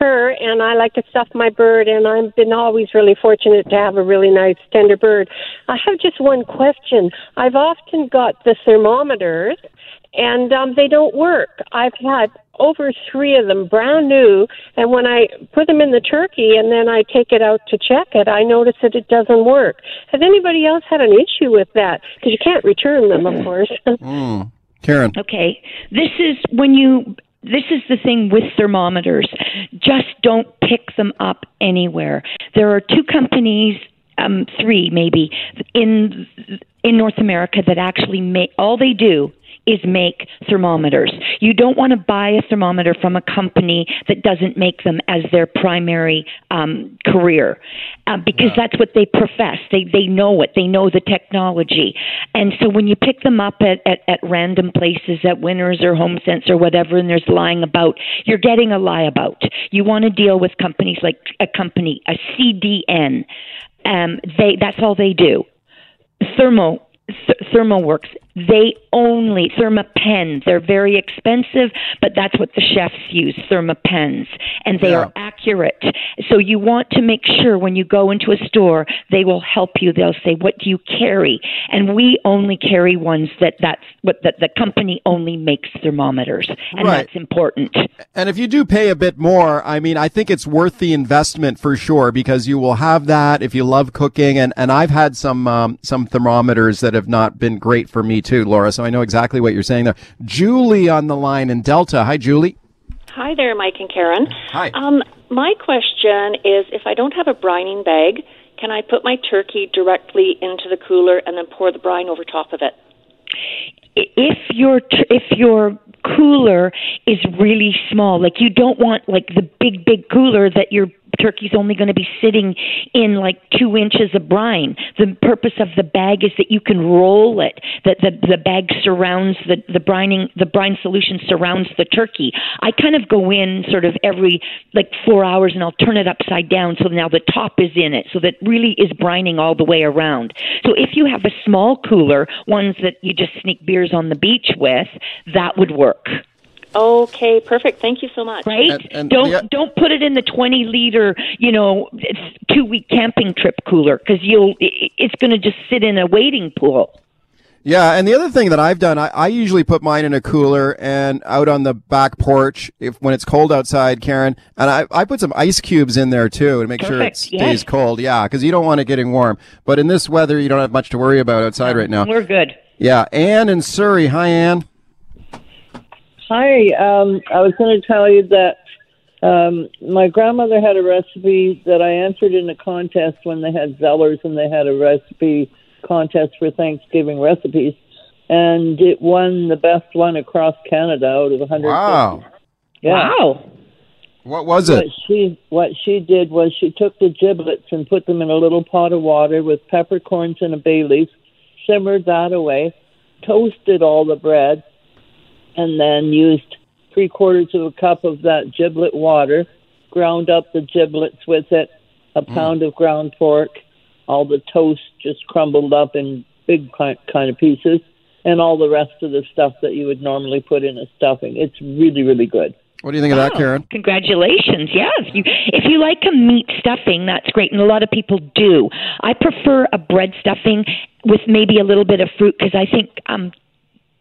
her, and I like to stuff my bird, and I've been always really fortunate to have a really nice tender bird. I have just one question. I've often got the thermometers, and um, they don't work. I've had over three of them brand new and when i put them in the turkey and then i take it out to check it i notice that it doesn't work has anybody else had an issue with that because you can't return them of course Mm. Caren. Okay. This is when you this is the thing with thermometers. Just don't pick them up anywhere. There are two companies um three maybe in in North America that actually make all they do is make thermometers. You don't want to buy a thermometer from a company that doesn't make them as their primary um, career, uh, because that's what they profess. They they know it. They know the technology, and so when you pick them up at at, at random places, at Winners or Home Sense or whatever, and there's lying about, you're getting a lie about. You want to deal with companies like a company, a CDN. Um, they that's all they do. Thermo Th- ThermoWorks. They only Thermapen. They're very expensive, but that's what the chefs use, Thermapens, and they are accurate. So you want to make sure when you go into a store, they will help you. They'll say, "What do you carry?" And we only carry ones that that's what that the company only makes thermometers, and Right. that's important. And if you do pay a bit more, I mean, I think it's worth the investment for sure because you will have that if you love cooking. And, and I've had some um, some thermometers that have not been great for me too, Laura. So I know exactly what you're saying there. Julie on the line in Delta. Hi, Julie. Hi there, Mike and Caren. Hi. Um, my question is if I don't have a brining bag, can I put my turkey directly into the cooler and then pour the brine over top of it? if your if your cooler is really small like you don't want like the big big cooler that your turkey's only going to be sitting in like two inches of brine. The purpose of the bag is that you can roll it that the the bag surrounds the the brining the brine solution surrounds the turkey. I kind of go in sort of every like four hours and i'll turn it upside down so now the top is in it so that really is brining all the way around. So if you have a small cooler ones that you just sneak beers on the beach with that would work Okay, perfect. Thank you so much. right don't don't put it in the 20 liter you know two week camping trip cooler because you'll it's going to just sit in a waiting pool Yeah, and the other thing that I've done, I, I usually put mine in a cooler and out on the back porch if when it's cold outside, Caren, and I, I put some ice cubes in there too to make sure it stays yes. cold. Yeah, because you don't want it getting warm. But in this weather, you don't have much to worry about outside right now. we're good Yeah, Anne in Surrey. Hi, Anne. Hi, um, I was going to tell you that um, my grandmother had a recipe that I entered in a contest when they had Zellers and they had a recipe contest for Thanksgiving recipes, and it won the best one across Canada out of 100. Wow. Yeah. Wow. What was What it? she what she did was she took the giblets and put them in a little pot of water with peppercorns and a bay leaf, simmered that away, toasted all the bread, and then used three quarters of a cup of that giblet water, ground up the giblets with it, a pound of ground pork, all the toast just crumbled up in big kind of pieces, and all the rest of the stuff that you would normally put in a stuffing. It's really, really good. What do you think of that, Caren? Congratulations. Yeah. If you if you like a meat stuffing, that's great. And a lot of people do. I prefer a bread stuffing with maybe a little bit of fruit because I think um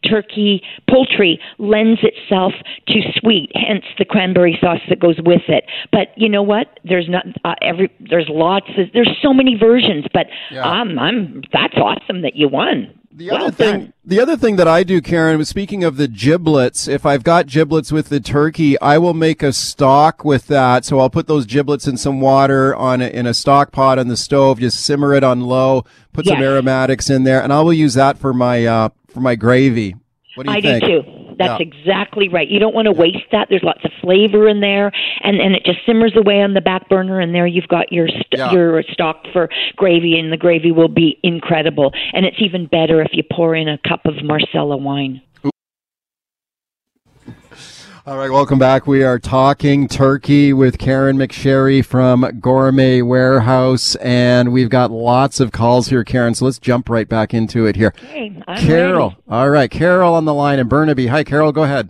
turkey poultry lends itself to sweet hence the cranberry sauce that goes with it but you know what there's not uh, every there's lots of, there's so many versions but Yeah. um i'm that's awesome that you won The well other done. thing, the other thing that I do, Caren, was speaking of the giblets. If I've got giblets with the turkey, I will make a stock with that. So I'll put those giblets in some water on a, in a stock pot on the stove, just simmer it on low, put some aromatics in there, and I will use that for my uh, for my gravy. What do you I think? do too. That's Yeah. exactly right. You don't want to waste that. There's lots of flavor in there, and and it just simmers away on the back burner, and there you've got your st- Yeah. your stock for gravy, and the gravy will be incredible. And it's even better if you pour in a cup of Marsala wine. All right, welcome back. We are talking turkey with Caren McSherry from Gourmet Warehouse, and we've got lots of calls here, Caren. So let's jump right back into it here. Okay, I'm Carol. ready. All right, Carol on the line in Burnaby. Hi, Carol. Go ahead.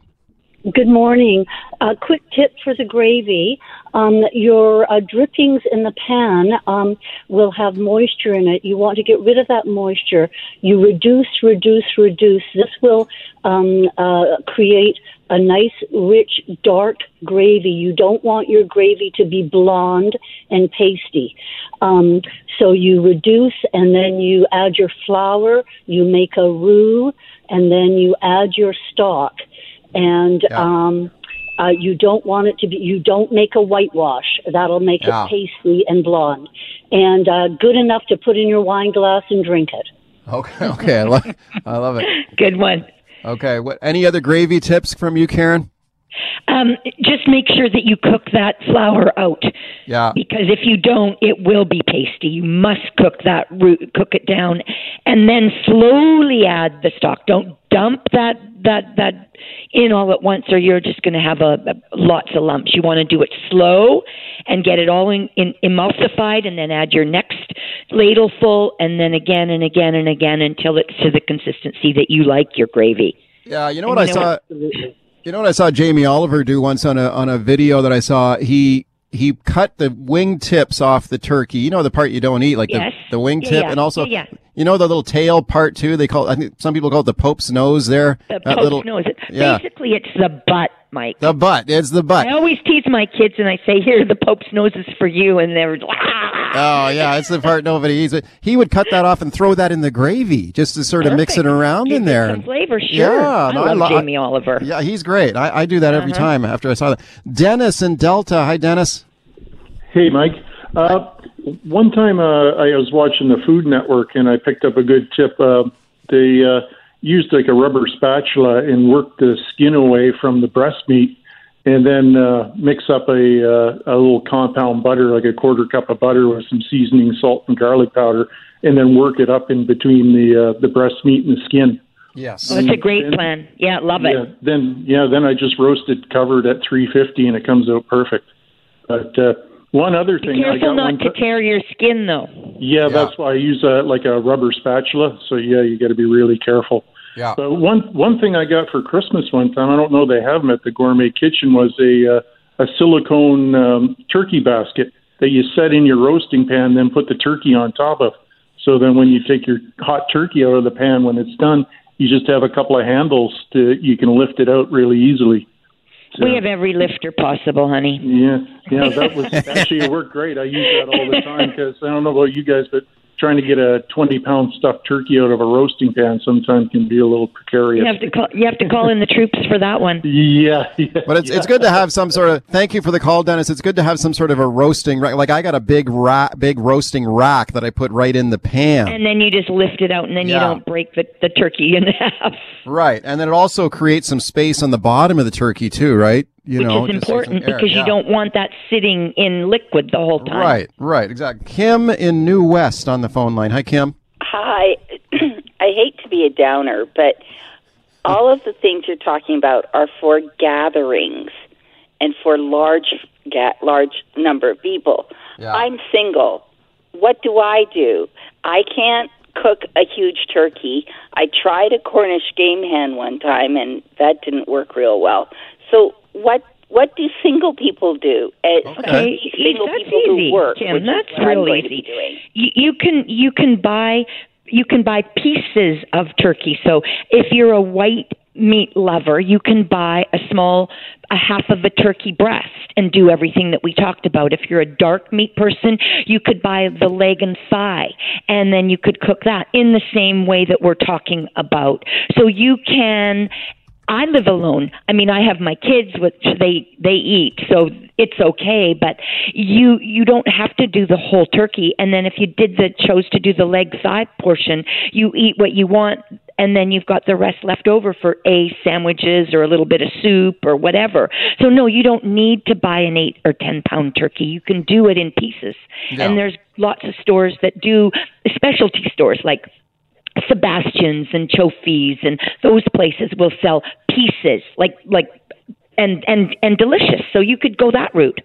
Good morning. A quick tip for the gravy. Um, your uh, drippings in the pan um, will have moisture in it. You want to get rid of that moisture. You reduce, reduce, reduce. This will um, uh, create a nice, rich, dark gravy. You don't want your gravy to be blonde and pasty. Um, so you reduce and then you add your flour, you make a roux, and then you add your stock and um, uh, you don't want it to be. You don't make a whitewash. That'll make Yeah. it pasty and blonde, and uh, good enough to put in your wine glass and drink it. Okay, okay, I love, I love it. Good one. Okay. What? Any other gravy tips from you, Caren? Um, just make sure that you cook that flour out. Yeah. Because if you don't, it will be pasty. You must cook that roux, cook it down, and then slowly add the stock. Don't dump that that that in all at once, or you're just going to have a, a lots of lumps. You want to do it slow and get it all in, in emulsified, and then add your next ladleful, and then again and again and again until it's to the consistency that you like your gravy. Yeah, you know And what I know saw. You know what I saw Jamie Oliver do once on a on a video that I saw. He he cut the wing tips off the turkey. You know the part you don't eat, like Yes. the, the wing Yeah, tip, yeah. and also Yeah, yeah. You know the little tail part too. They call I think some people call it the Pope's nose. There, The that Pope's little nose. yeah, Basically, it's the butt, Mike. the butt. It's the butt. I always tease my kids and I say, "Here, the Pope's nose is for you," and they're like, Oh yeah, it's the part nobody eats. But he would cut that off and throw that in the gravy just to sort of mix it around in Give it there. some flavor, sure. Yeah, I no, love lo- Jamie Oliver. Yeah, he's great. I, I do that every Uh-huh. time after I saw that. Dennis in Delta. Hi, Dennis. Hey, Mike. Uh, one time uh, I was watching the Food Network and I picked up a good tip. Uh, they uh, used like a rubber spatula and worked the skin away from the breast meat and then uh, mix up a, uh, a little compound butter, like a quarter cup of butter with some seasoning, salt, and garlic powder, and then work it up in between the uh, the breast meat and the skin. Yes, Oh, it's a great plan. Yeah, love Yeah, it. then yeah, then I just roasted it covered at 350 and it comes out perfect. But uh, one other Be thing I careful got not one to ti- tear your skin, though. yeah, that's why I use a like a rubber spatula. So yeah, you got to be really careful. Yeah. But one one thing I got for Christmas one time, I don't know they have them at the Gourmet Kitchen, was a uh, a silicone um, turkey basket that you set in your roasting pan, then put the turkey on top of. So then when you take your hot turkey out of the pan when it's done, you just have a couple of handles to you can lift it out really easily. We have every lifter possible, honey. Yeah, yeah, that was actually it worked great. I use that all the time because I don't know about you guys, but trying to get a twenty pound stuffed turkey out of a roasting pan sometimes can be a little precarious. You have to call. You have to call in the troops for that one. Yeah, yeah. But it's it's good to have some sort of. Thank you for the call, Dennis. It's good to have some sort of a roasting rack. Like I got a big rack, big roasting rack that I put right in the pan. And then you just lift it out, and then you don't break the, the turkey in half. Right, and then it also creates some space on the bottom of the turkey too, right? You which know, is just like some important air. because Yeah. you don't want that sitting in liquid the whole time. Right, right, exactly. Kim in New West on the phone line. Hi, Kim. Hi. I hate to be a downer, but all of the things you're talking about are for gatherings and for large ga- large number of people. I'm single. What do I do? I can't cook a huge turkey. I tried a Cornish game hen one time and that didn't work real well. So what what do single people do? Uh, Okay, single that's people easy, who work, Kim. That's what I'm real easy. be doing. You, you can you can buy you can buy pieces of turkey. So if you're a white meat lover, you can buy a small a half of a turkey breast and do everything that we talked about. If you're a dark meat person, you could buy the leg and thigh and then you could cook that in the same way that we're talking about. So you can I live alone. I mean, I have my kids, which they they eat, so it's okay. But you you don't have to do the whole turkey. And then if you did the chose to do the leg thigh portion, you eat what you want, and then you've got the rest left over for a sandwiches or a little bit of soup or whatever. So no, you don't need to buy an eight or ten pound turkey. You can do it in pieces. Yeah. And there's lots of stores that do specialty stores like Sebastian's and Cioffi's and those places will sell pieces like like and and and delicious. So you could go that route.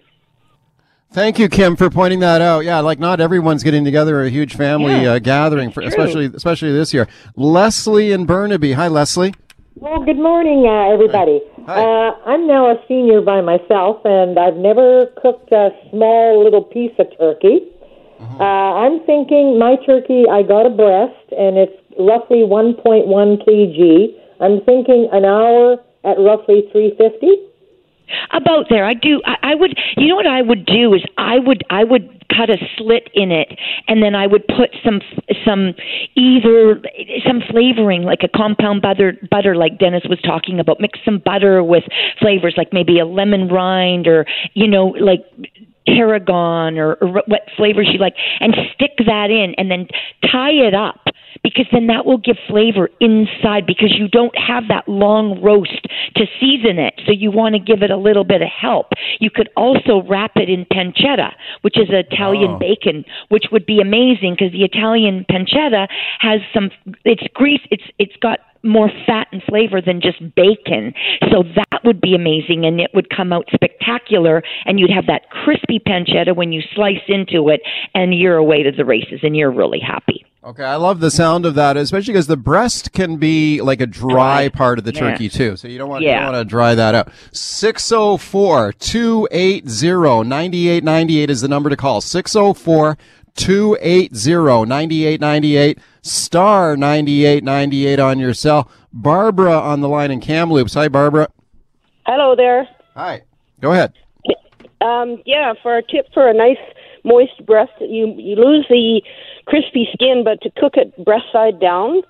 Thank you, Kim, for pointing that out. Yeah, like not everyone's getting together a huge family Yeah, uh, gathering, for, true. especially especially this year. Leslie in Burnaby. Hi, Leslie. Well, good morning, uh, everybody. Uh, I'm now a senior by myself, and I've never cooked a small little piece of turkey. Uh, I'm thinking my turkey, I got a breast, and it's roughly 1.1 kg. I'm thinking an hour at roughly 350. About there, I do. I, I would. You know what I would do is I would I would cut a slit in it, and then I would put some some either some flavoring like a compound butter butter like Dennis was talking about. Mix some butter with flavors like maybe a lemon rind or you know like tarragon or, or what flavors you like, and stick that in, and then tie it up because then that will give flavor inside because you don't have that long roast to season it. So you want to give it a little bit of help. You could also wrap it in pancetta, which is Italian Oh. bacon, which would be amazing because the Italian pancetta has some it's grease it's it's got more fat and flavor than just bacon. So that would be amazing and it would come out spectacular and you'd have that crispy pancetta when you slice into it and you're away to the races and you're really happy. Okay, I love the sound of that, especially because the breast can be like a dry part of the Yeah. turkey too. So you don't want you don't want to dry that out. 604-280-9898 is the number to call. Oh 604-280-9898 star 9898 on your cell. Barbara on the line in Kamloops. Hi Barbara. Hello there. Hi. Go ahead. Um, yeah, for a tip for a nice moist breast, you you lose the crispy skin, but to cook it breast side down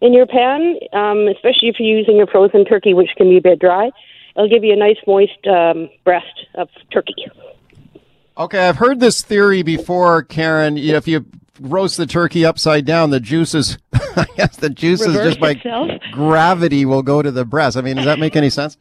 in your pan, um, especially if you're using a frozen turkey, which can be a bit dry, it'll give you a nice moist um, breast of turkey. Okay, I've heard this theory before, Caren. You know, If you roast the turkey upside down, the juices, I guess the juices Reverse just by itself? gravity will go to the breast. I mean, does that make any sense?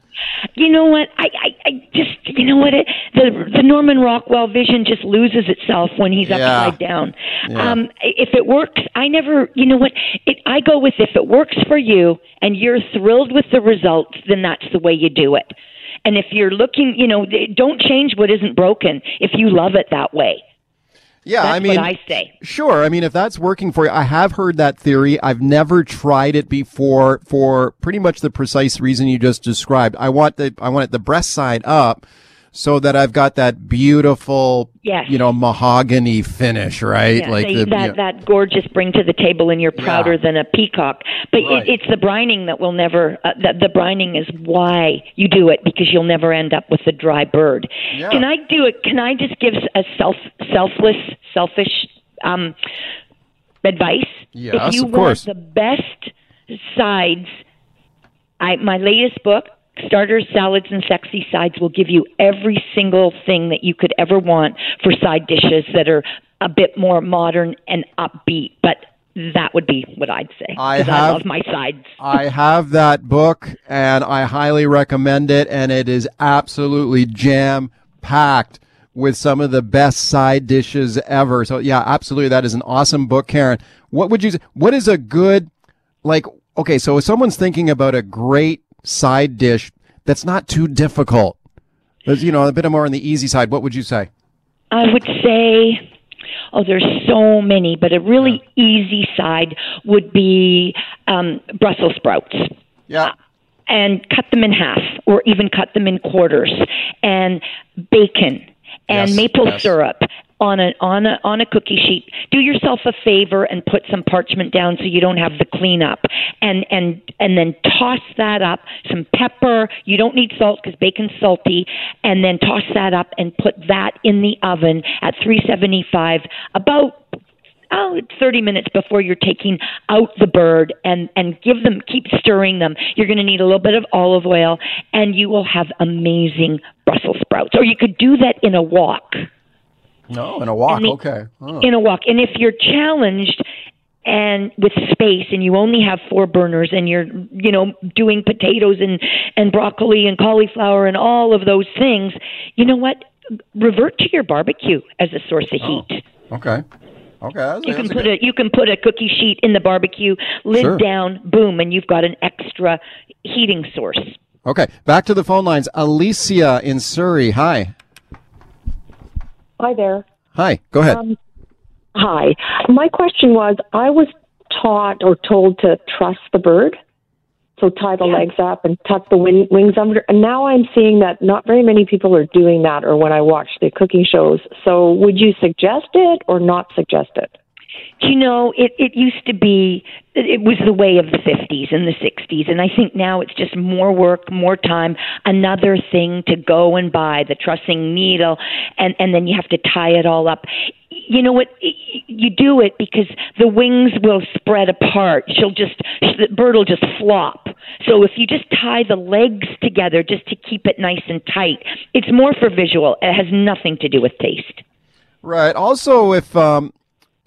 You know what? I, I, I just, you know what? It, the the Norman Rockwell vision just loses itself when he's Yeah. upside down. Yeah. Um, if it works, I never. You know what? It, I go with if it works for you and you're thrilled with the results, then that's the way you do it. And if you're looking, you know, don't change what isn't broken. If you love it that way, Yeah, that's I mean, what I say. Sure. I mean, if that's working for you, I have heard that theory. I've never tried it before for pretty much the precise reason you just described. I want the, I want it the breast side up so that I've got that beautiful, Yes. you know, mahogany finish, right? Yeah, like they- the, that yeah. that gorgeous bring to the table, and you're prouder than a peacock. But Right. it, it's the brining that will never. Uh, the, the brining is why you do it because you'll never end up with a dry bird. Yeah. Can I do it? Can I just give a self selfless, selfish um, advice? Yes, if you of course. the best sides, I my latest book. Starters, salads, and sexy sides will give you every single thing that you could ever want for side dishes that are a bit more modern and upbeat. But that would be what I'd say. I have- love my sides. I have that book and I highly recommend it and it is absolutely jam packed with some of the best side dishes ever. So yeah, absolutely that is an awesome book, Caren. What would you say what is a good like okay, so if someone's thinking about a great side dish that's not too difficult. That's, you know, a bit more on the easy side, what would you say? I would say, oh, there's so many, but a really easy side would be um, Brussels sprouts. Yeah. And cut them in half, or even cut them in quarters, and bacon and Yes, maple yes. syrup on a on a on a cookie sheet. Do yourself a favor and put some parchment down so you don't have the cleanup, and and and then toss that up. Some pepper. You don't need salt because bacon's salty, and then toss that up and put that in the oven at 375 about oh, 30 minutes before you're taking out the bird and, and give them, keep stirring them. You're going to need a little bit of olive oil and you will have amazing Brussels sprouts. Or you could do that in a wok. No, in a walk, And the- okay. Oh. In a walk. And if you're challenged and with space and you only have four burners and you're, you know, doing potatoes and, and broccoli and cauliflower and all of those things, you know what? Revert to your barbecue as a source of oh, heat. Okay. Okay. that's- You can that's a put good- a you can put a cookie sheet in the barbecue, lid Sure. down, boom, and you've got an extra heating source. Okay, back to the phone lines. Alicia in Surrey. Hi. Hi there. Hi. Go ahead. Um, hi. My question was I was taught or told to truss the bird. So tie the legs up and tuck the wing, wings under. And now I'm seeing that not very many people are doing that or when I watch the cooking shows. So would you suggest it or not suggest it? You know, it it used to be it was the way of the 50s and the 60s and I think now it's just more work, more time, another thing to go and buy the trussing needle and and then you have to tie it all up. You know what? You do it because the wings will spread apart. She'll just the bird will just flop. So if you just tie the legs together just to keep it nice and tight, it's more for visual. It has nothing to do with taste. Right. Also, if um,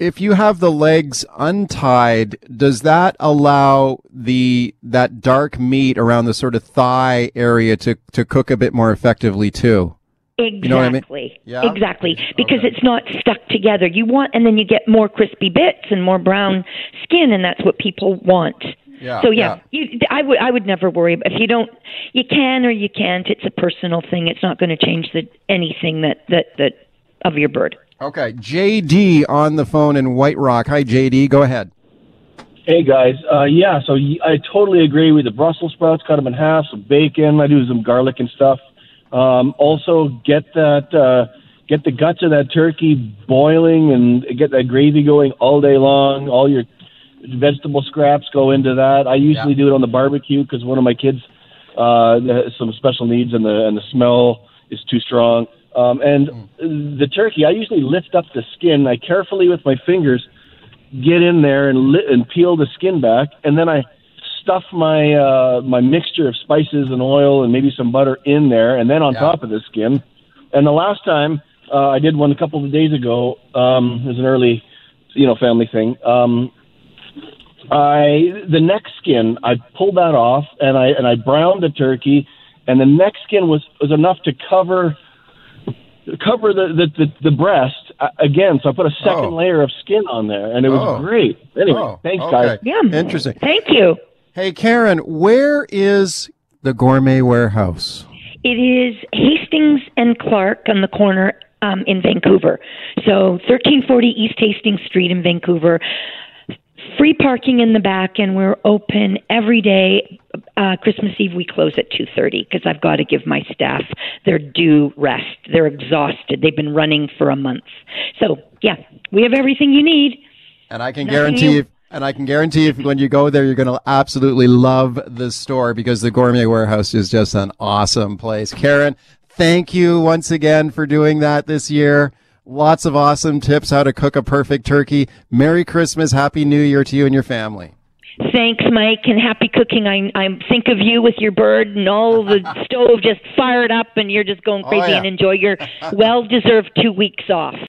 if you have the legs untied, does that allow the that dark meat around the sort of thigh area to to cook a bit more effectively too? Exactly. know what I mean? Yeah. Exactly. Because it's not stuck together. You want, and then you get more crispy bits and more brown skin, and that's what people want. Yeah, so yeah, You, I would I would never worry if you don't. You can or you can't. It's a personal thing. It's not going to change the anything that that that of your bird. Okay, JD on the phone in White Rock. Hi, JD. Go ahead. Hey guys, uh, yeah, so y- I totally agree with the Brussels sprouts. Cut them in half, some bacon. I do some garlic and stuff. Um, also, get that uh, get the guts of that turkey boiling and get that gravy going all day long. All your vegetable scraps go into that. I usually do it on the barbecue because one of my kids uh, has some special needs and the and the smell is too strong. Um, and the turkey, I usually lift up the skin. I carefully with my fingers get in there and li- and peel the skin back, and then I stuff my uh, my mixture of spices and oil and maybe some butter in there, and then on top of the skin. And the last time uh, I did one a couple of days ago, um, it was an early, you know, family thing. Um, I the neck skin, I pulled that off, and I and I browned the turkey, and the neck skin was was enough to cover cover the the the, the breast uh, again. So I put a second Oh. layer of skin on there, and it was Oh. great. Anyway, Oh, thanks, okay. guys. Interesting. Thank you. Hey, Caren, where is the Gourmet Warehouse? It is Hastings and Clark on the corner um, in Vancouver. So 1340 East Hastings Street in Vancouver. Free parking in the back, and we're open every day. Uh, Christmas Eve we close at 2:30 because I've got to give my staff their due rest. They're exhausted. They've been running for a month. So yeah, we have everything you need. And I can Nothing guarantee you- you, and I can guarantee if when you go there, you're going to absolutely love the store because the Gourmet Warehouse is just an awesome place. Caren, thank you once again for doing that this year. Lots of awesome tips how to cook a perfect turkey. Merry Christmas, Happy New Year to you and your family. Thanks, Mike, and happy cooking. I I think of you with your bird and all the stove just fired up, and you're just going Oh, crazy yeah. and enjoy your well-deserved two weeks off.